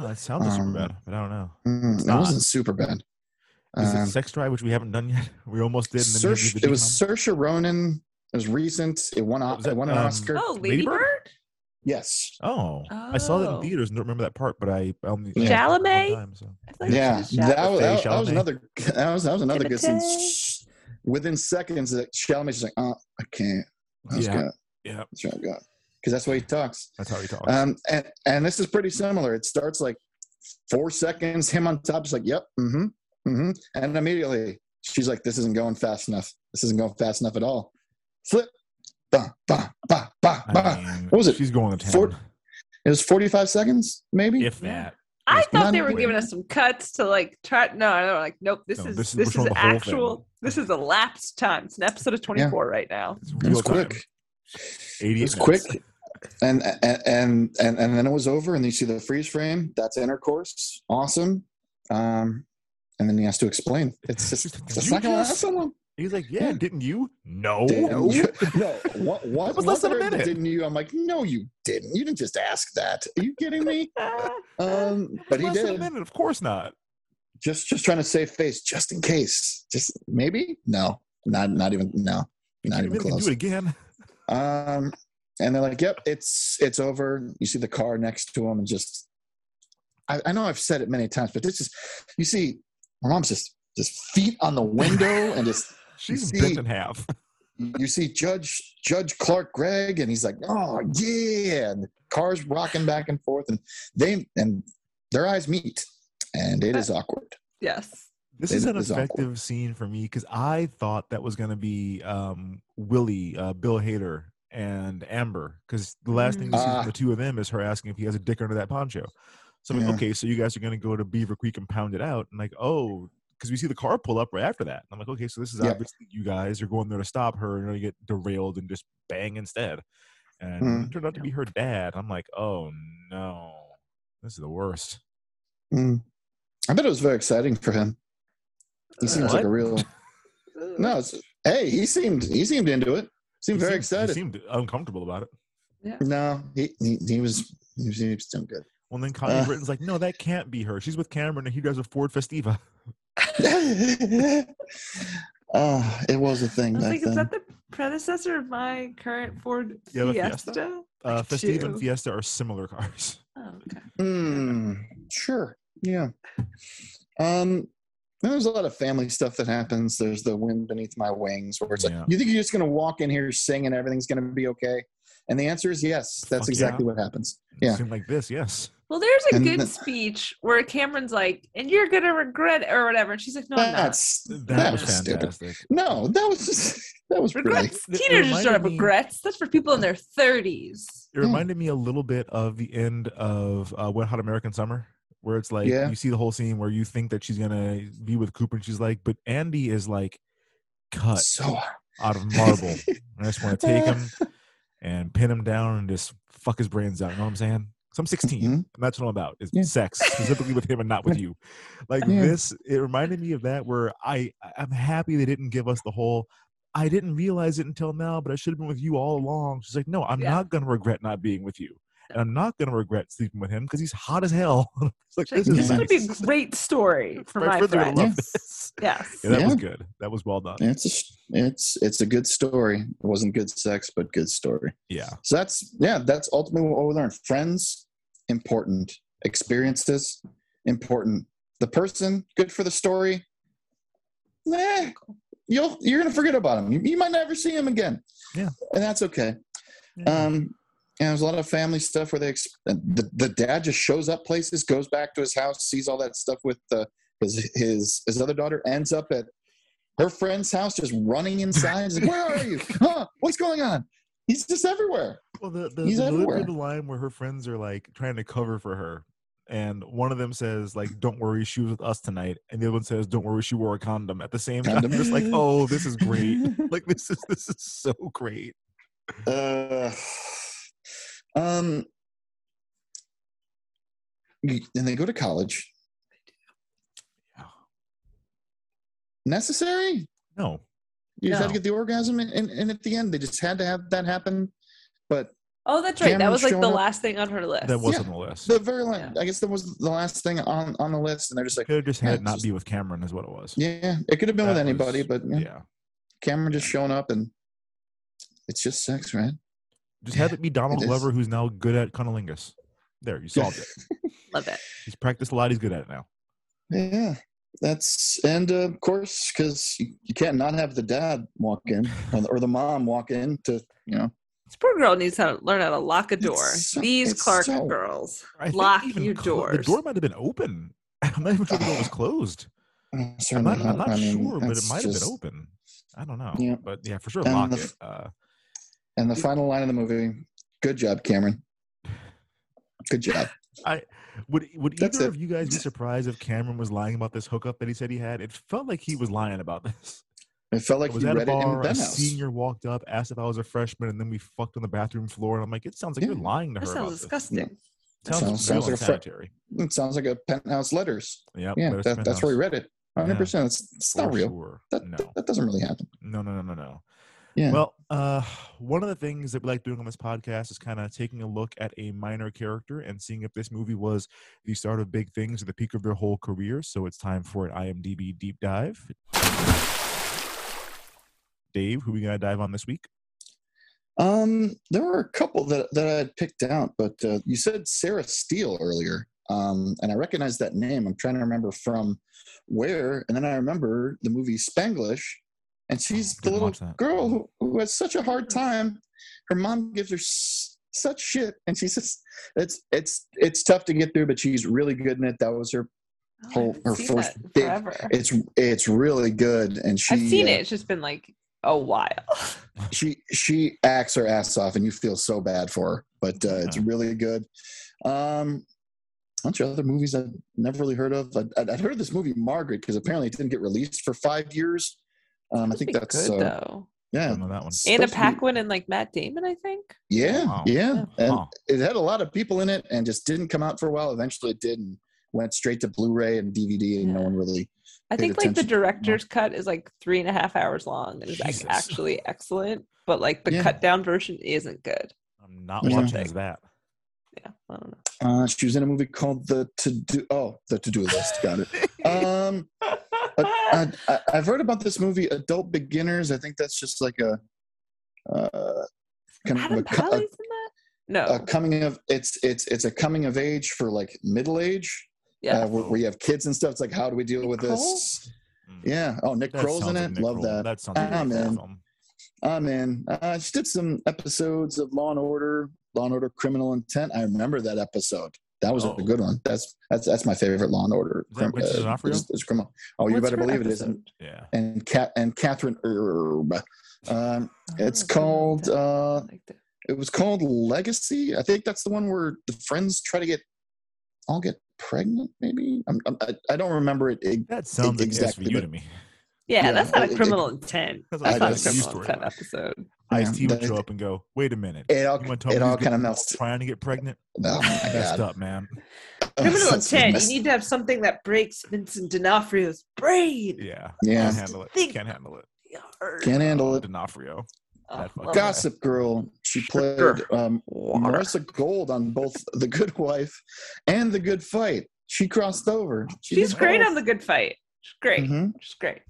Oh, that sounds super Um, bad, but I don't know. Mm, it not. wasn't super bad. Is Um, it Sex Drive, which we haven't done yet? We almost did. And then we had to Saoirse- do it was decom. Saoirse Ronan. It was recent. It won. It won an um, Oscar. Oh, Lady Lady Bird? Bird? Yes. Oh, I saw that Oh. in theaters and don't remember that part, but I only Yeah. I watched Chalamet? time, so. I Yeah, it was that, was, that, that was another. That was that was another good scene. Within seconds, that Chalamet's just like, "Oh, I can't. I Yeah. can't. Yeah, That's right, God." Because that's the way he talks. that's how he talks. Um, and and this is pretty similar. It starts like four seconds, him on top, just like, "Yep, mm-hmm, mm-hmm," and immediately she's like, "This isn't going fast enough. This isn't going fast enough at all." Flip, ba ba ba ba I ba. mean, what was it? She's going to town. Four- It was forty-five seconds, maybe. if that. I It's thought they were way. giving us some cuts to like try. No, no, like nope. This No, is this this is- is, we're showing the whole actual. This is elapsed time. It's an episode of twenty four right now. It's It real was time. quick. 88 It was minutes. quick. And, and and and and then it was over, and you see the freeze frame. That's intercourse. Awesome. Um, and then he has to explain. It's just like, it's "Did not gonna just-" last so. He's like, yeah, Yeah. didn't you? No. Didn't you? No, what? What? Was less than a minute. Didn't you? I'm like, no, you didn't. You didn't just ask that. Are you kidding me? Um, but he than a did. minute. Of course not. Just just trying to save face, just in case. Just maybe. No, not not even. No, not You even close. do it again. Um, and they're like, "Yep, it's it's over." You see the car next to him, and just I, I know I've said it many times, but this is you see, my mom's just just feet on the window, and just She's see- bent in half. you see Judge Judge Clark Gregg, and he's like, "Oh yeah," and the cars rocking back and forth, and they and their eyes meet, and it is awkward. yes. This It is an is awkward. effective scene for me because I thought that was going to be um, Willie, uh, Bill Hader, and Amber. Because the last thing you see Ah. from the two of them is her asking if he has a dick under that poncho. So I'm like, Yeah. okay, so you guys are going to go to Beaver Creek and pound it out. And like, oh, because we see the car pull up right after that. I'm like, okay, so this is Yeah. obviously you guys are going there to stop her, and you're going to get derailed and just bang instead. And Mm. it turned out to be her dad. I'm like, oh no, this is the worst. Mm. I bet it was very exciting for him. He seems like a real. No, it's, hey, he seemed he seemed into it. Seemed He very seemed- excited. He seemed uncomfortable about it. No, he, he he was he was, he was doing good. Well, then Connie Uh. Britton's like, no, that can't be her. She's with Cameron and he drives a Ford Festiva. uh, it was a thing I was back like, is that the predecessor of my current Ford You Fiesta? Fiesta? Uh, Festiva and. Fiesta are similar cars. Oh, okay. Mm, sure. Yeah. Um, there's a lot of family stuff that happens. There's the wind beneath my wings, where it's like, Yeah. you think you're just gonna walk in here, sing, and everything's gonna be okay? And the answer is yes. That's Fuck exactly yeah. what happens. Yeah. seemed like this, yes. Well, there's a And good the- speech where Cameron's like, "And you're gonna regret it," or whatever, and she's like, "No, I'm not." That's That, that was was stupid. fantastic. No, that was just, that was pretty. Regrets. It- it Teenagers don't have regrets. That's for people in their thirties. It reminded me a little bit of the end of uh, Wet Hot American Summer, where it's like Yeah. you see the whole scene where you think that she's gonna be with Cooper, and she's like, but Andy is like cut So out of marble. I just want to take him and pin him down and just fuck his brains out. You know what I'm saying? So I'm 16, Mhm. and that's what I'm about. Is Yeah. sex specifically with him and not with you. Like Yeah. this, it reminded me of that where I I'm happy they didn't give us the whole. I didn't realize it until now, but I should have been with you all along. She's like, no, I'm Yeah. not gonna regret not being with you, and I'm not gonna regret sleeping with him because he's hot as hell. it's like this this is is gonna be a great story for My my friends are gonna friends. love this. Yes. Yeah, that was good. That was well done. it's a, it's it's a good story. It wasn't good sex, but good story. Yeah. So that's yeah, that's ultimately what we learned. Friends, important. Experiences, important. The person, good for the story. Nah, you'll you're gonna forget about him. You, you might never see him again. Yeah. and that's okay. Um, and there's a lot of family stuff where they the the dad just shows up places, goes back to his house, sees all that stuff with the, his his his other daughter, ends up at her friend's house, just running inside. Like, "Where are you? Huh? What's going on?" He's just everywhere. Well, the, the, He's the everywhere. line where her friends are like trying to cover for her, and one of them says like, "Don't worry, she was with us tonight," and the other one says, "Don't worry, she wore a condom." At the same time, Condom. just like, "Oh, this is great! like this is this is so great." Uh, um, y- and they go to college. Yeah. Necessary? No, You just had to get the orgasm, and, and, and at the end, they just had to have that happen. But Oh, that's right. that was like the up- last thing on her list. that wasn't Yeah. the list. the very last, I guess that was the last thing on on the list, and they're just like, Could have just yeah, had it not just- be with Cameron, is what it was. yeah, it could have been with anybody, was- but yeah, yeah. Cameron just showing up, and it's just sex, right? Just have it be Donald It is. Glover, who's now good at cunnilingus. There, you solved it. Love it. He's practiced a lot. He's good at it now. Yeah, that's and uh, of course because you, you can't not have the dad walk in or the, or the mom walk in to you know This poor girl needs to learn how to lock a door. So- These Clark so- girls lock your clo- doors. The door might have been open. I'm not even sure the door was closed. uh, I'm certainly not, I'm not I mean, sure, but it that's might have been open. I don't know. Yeah. But yeah, for sure, And lock the it. Uh, And the final line of the movie, good job, Cameron. Good job. I would would That's either it. of you guys be surprised if Cameron was lying about this hookup that he said he had? It felt like he was lying about this. It felt like I was you at a read it in bar, a senior walked up, asked if I was a freshman, and then we fucked on the bathroom floor. And I'm like, it sounds like you're lying to That her sounds about this. disgusting. Sounds, Sounds- sounds like a fr- It sounds like a Penthouse letters. Yep, Yeah, that, to that's where he read it. 100%. It's, it's not real. sure. That, no. that, that doesn't really happen. No, no, no, no, no. Yeah. Well, uh, one of the things that we like doing on this podcast is kind of taking a look at a minor character and seeing if this movie was the start of big things or the peak of their whole career. So it's time for an IMDb deep dive. Dave, who are we gonna dive on this week? Um, there were a couple that that I had picked out, but uh, you said Sarah Steele earlier, um, and I recognize that name. I'm trying to remember from where, and then I remember the movie Spanglish, and she's the little girl who, who has such a hard time. Her mom gives her s- such shit, and she's just it's it's it's tough to get through, but she's really good in it. That was her Oh, whole her first big. It's it's really good, and she I've seen uh, it. It's just been like a while. she she acts her ass off and you feel so bad for her but uh, it's really good um a bunch of other movies i've never really heard of i'd, I'd heard of this movie margaret because apparently it didn't get released for five years um i think that's good uh, though. yeah Don't know that one. Anna supposed to be- Paquin and like Matt Damon, I think. yeah Wow. yeah and Huh. it had a lot of people in it and just didn't come out for a while eventually it did and went straight to blu-ray and dvd and no one really I Paid think like the attention. director's cut is like three and a half hours long and is like actually excellent, but like the Yeah. cut down version isn't good. I'm not Yeah. watching that. Yeah, I don't know. uh she was in a movie called the to do oh the to-do list got it um I, I, I've heard about this movie, Adult Beginners. I think that's just like a uh, kind of Adam a, in that? No. a, a coming of it's it's it's a coming of age for like middle age, yeah. uh, where, where you have kids and stuff. It's like how do we deal with this? Mm. Yeah. Oh, Nick That Kroll's in sounds like it. Love Kroll. that. That sounds like a I'm good in. I'm in. Uh, she did some episodes of Law and Order, Law and Order: Criminal Intent. I remember that episode. That was Oh. a good one. That's that's that's my favorite Law and Order. Is that crim- Vincent D'Onofrio? is- is criminal. Oh, you better her believe it is. episode? Yeah. and Cat and Kathryn Erb. Um, it's Oh, called. Uh, Intent. I liked it. it was called Legacy. I think that's the one where the friends try to get all get pregnant. Maybe I'm, I'm, I I don't remember it. it That sounds like exactly, SVU but- to me. Yeah, Yeah, that's not it- a it- criminal intent. That's That's what not I a just- criminal intent episode. Ice T would show up and go, "Wait a minute, It all you want to tell me it all kind of girls melts. trying to get pregnant? My Messed god! up, man. Criminal intent. You need to have something that breaks Vincent D'Onofrio's brain. Yeah, Yeah. can't handle it. Think- Can't handle it. Hard. Can't handle it. D'Onofrio. Oh, that fucking love guy. it. Gossip Girl. She played Sure. um, Marissa Gold on both The Good Wife and The Good Fight. She crossed over. She She's great both. on the good fight. She's great. Mhm. She's great.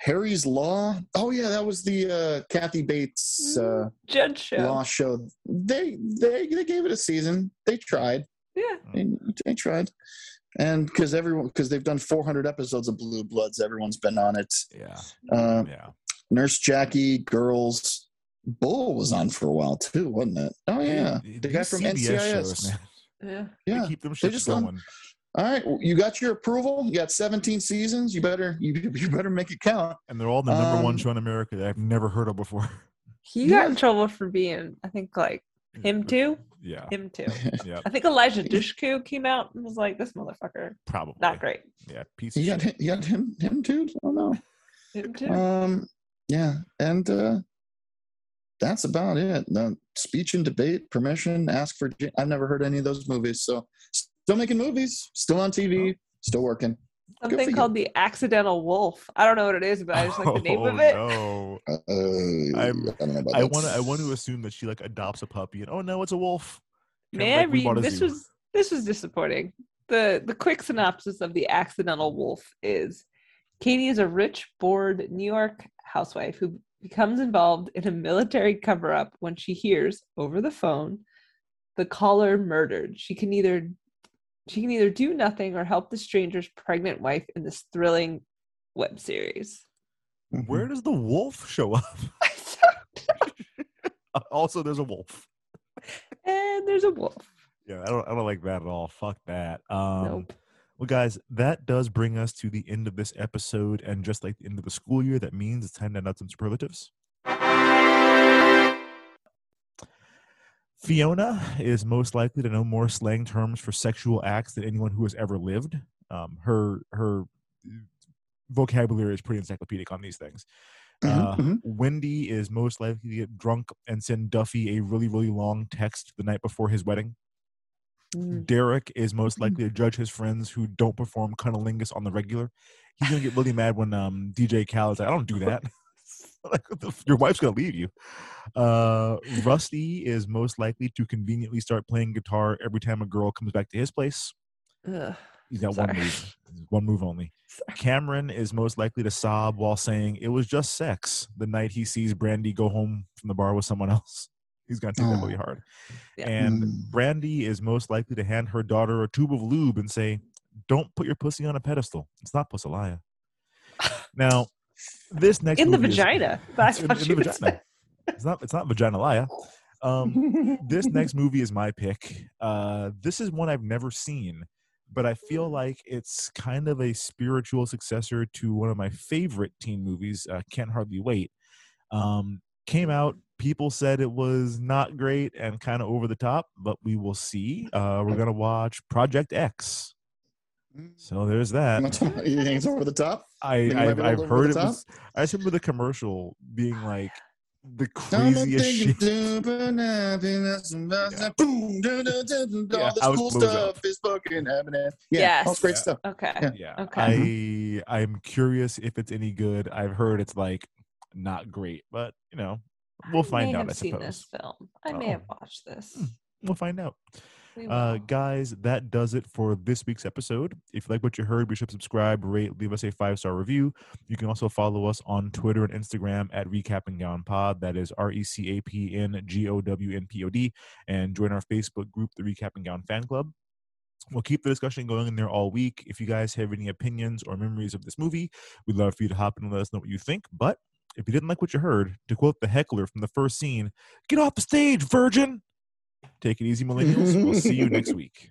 Harry's Law. Oh yeah, that was the uh, Kathy Bates uh, Judge show. Law show. They they they gave it a season. They tried. Yeah. They, they tried. And because everyone, because they've done 400 episodes of Blue Bloods, everyone's been on it. Yeah, Uh, yeah. Nurse Jackie, Girls, Bull was on for a while too, wasn't it? Oh yeah, These the guy from CBS NCIS. shows, man. Yeah. Yeah, They keep them They shits just don't- going. All right, well, you got your approval. You got 17 seasons. You better you, you better make it count. And they're all the number one Um, show in America that I've never heard of before. He got Yeah. in trouble for being, I think, like him too. Yeah. Him too. Yeah. I think Eliza Dushku came out and was like, "This motherfucker, Probably. not great." Yeah. Piece You got shit. him, you got him him too. Oh no. Him too. Um, yeah, and uh, that's about it. The speech and debate, permission, ask for. I've never heard any of those movies, so still making movies, still on TV, still working. Something you. called the accidental wolf. I don't know what it is, but I just like the name of Oh, it. No. Uh, I'm- I don't know about I want to. I want to assume that she like adopts a puppy, and oh no, it's a wolf. Kinda May I like read? This zoo. was this was disappointing. the The quick synopsis of the accidental wolf is: Katie is a rich, bored New York housewife who becomes involved in a military cover up when she hears over the phone the caller murdered. She can either she can either do nothing or help the stranger's pregnant wife in this thrilling web series. Mhm. Where does the wolf show up? also, there's a wolf. and there's a wolf. Yeah, I don't. I don't like that at all. Fuck that. Um, nope. Well, guys, that does bring us to the end of this episode, and just like the end of the school year, that means it's time to nut some superlatives. Fiona is most likely to know more slang terms for sexual acts than anyone who has ever lived. Um, her her vocabulary is pretty encyclopedic on these things. Uh, Mhm, mhm. Wendy is most likely to get drunk and send Duffy a really really long text the night before his wedding. Mm. Derek is most likely to judge his friends who don't perform cunnilingus on the regular. He's gonna get really mad when um, DJ is like, "I don't do that." like, the your wife's gonna leave you. Uh, Rusty is most likely to conveniently start playing guitar every time a girl comes back to his place. Ugh. He's got one move, one move only. Cameron is most likely to sob while saying it was just sex the night he sees Brandy go home from the bar with someone else. He's gonna take that really Oh. hard. Yeah. And Mm. Brandy is most likely to hand her daughter a tube of lube and say, "Don't put your pussy on a pedestal. It's not pussalia." Now, this next in the movie is- vagina. That's in- in the vagina. say. It's not. It's not vaginalia. Um, this next movie is my pick. Uh, this is one I've never seen, but I feel like it's kind of a spiritual successor to one of my favorite teen movies, uh, Can't Hardly Wait. Um, came out. People said it was not great and kind of over the top, but we will see. Uh, we're gonna watch Project X. So there's that. you think it's over the top? I, Think it might I've, be a I've heard the it was. I just remember the commercial being like the craziest think shit. you do, but happiness and Yeah. boom, Yeah, all this I was cool stuff up. is fucking happening. Yeah, Yes. all great Yeah. stuff. Okay. Yeah. Yeah. Okay. I I'm curious if it's any good. I've heard it's like not great, but you know, we'll I find may out. have I seen this film. I may Oh. have watched this. Hmm. we'll find out. Uh, guys, that does it for this week's episode. If you like what you heard, be sure to subscribe, rate, leave us a five star review. You can also follow us on Twitter and Instagram at Recap and Gown Pod. That is R E C A P N G O W N P O D. And join our Facebook group, the Recap and Gown Fan Club. We'll keep the discussion going in there all week. If you guys have any opinions or memories of this movie, we'd love for you to hop in and let us know what you think. But if you didn't like what you heard, to quote the heckler from the first scene, get off the stage, virgin. Take it easy, millennials. we'll see you next week.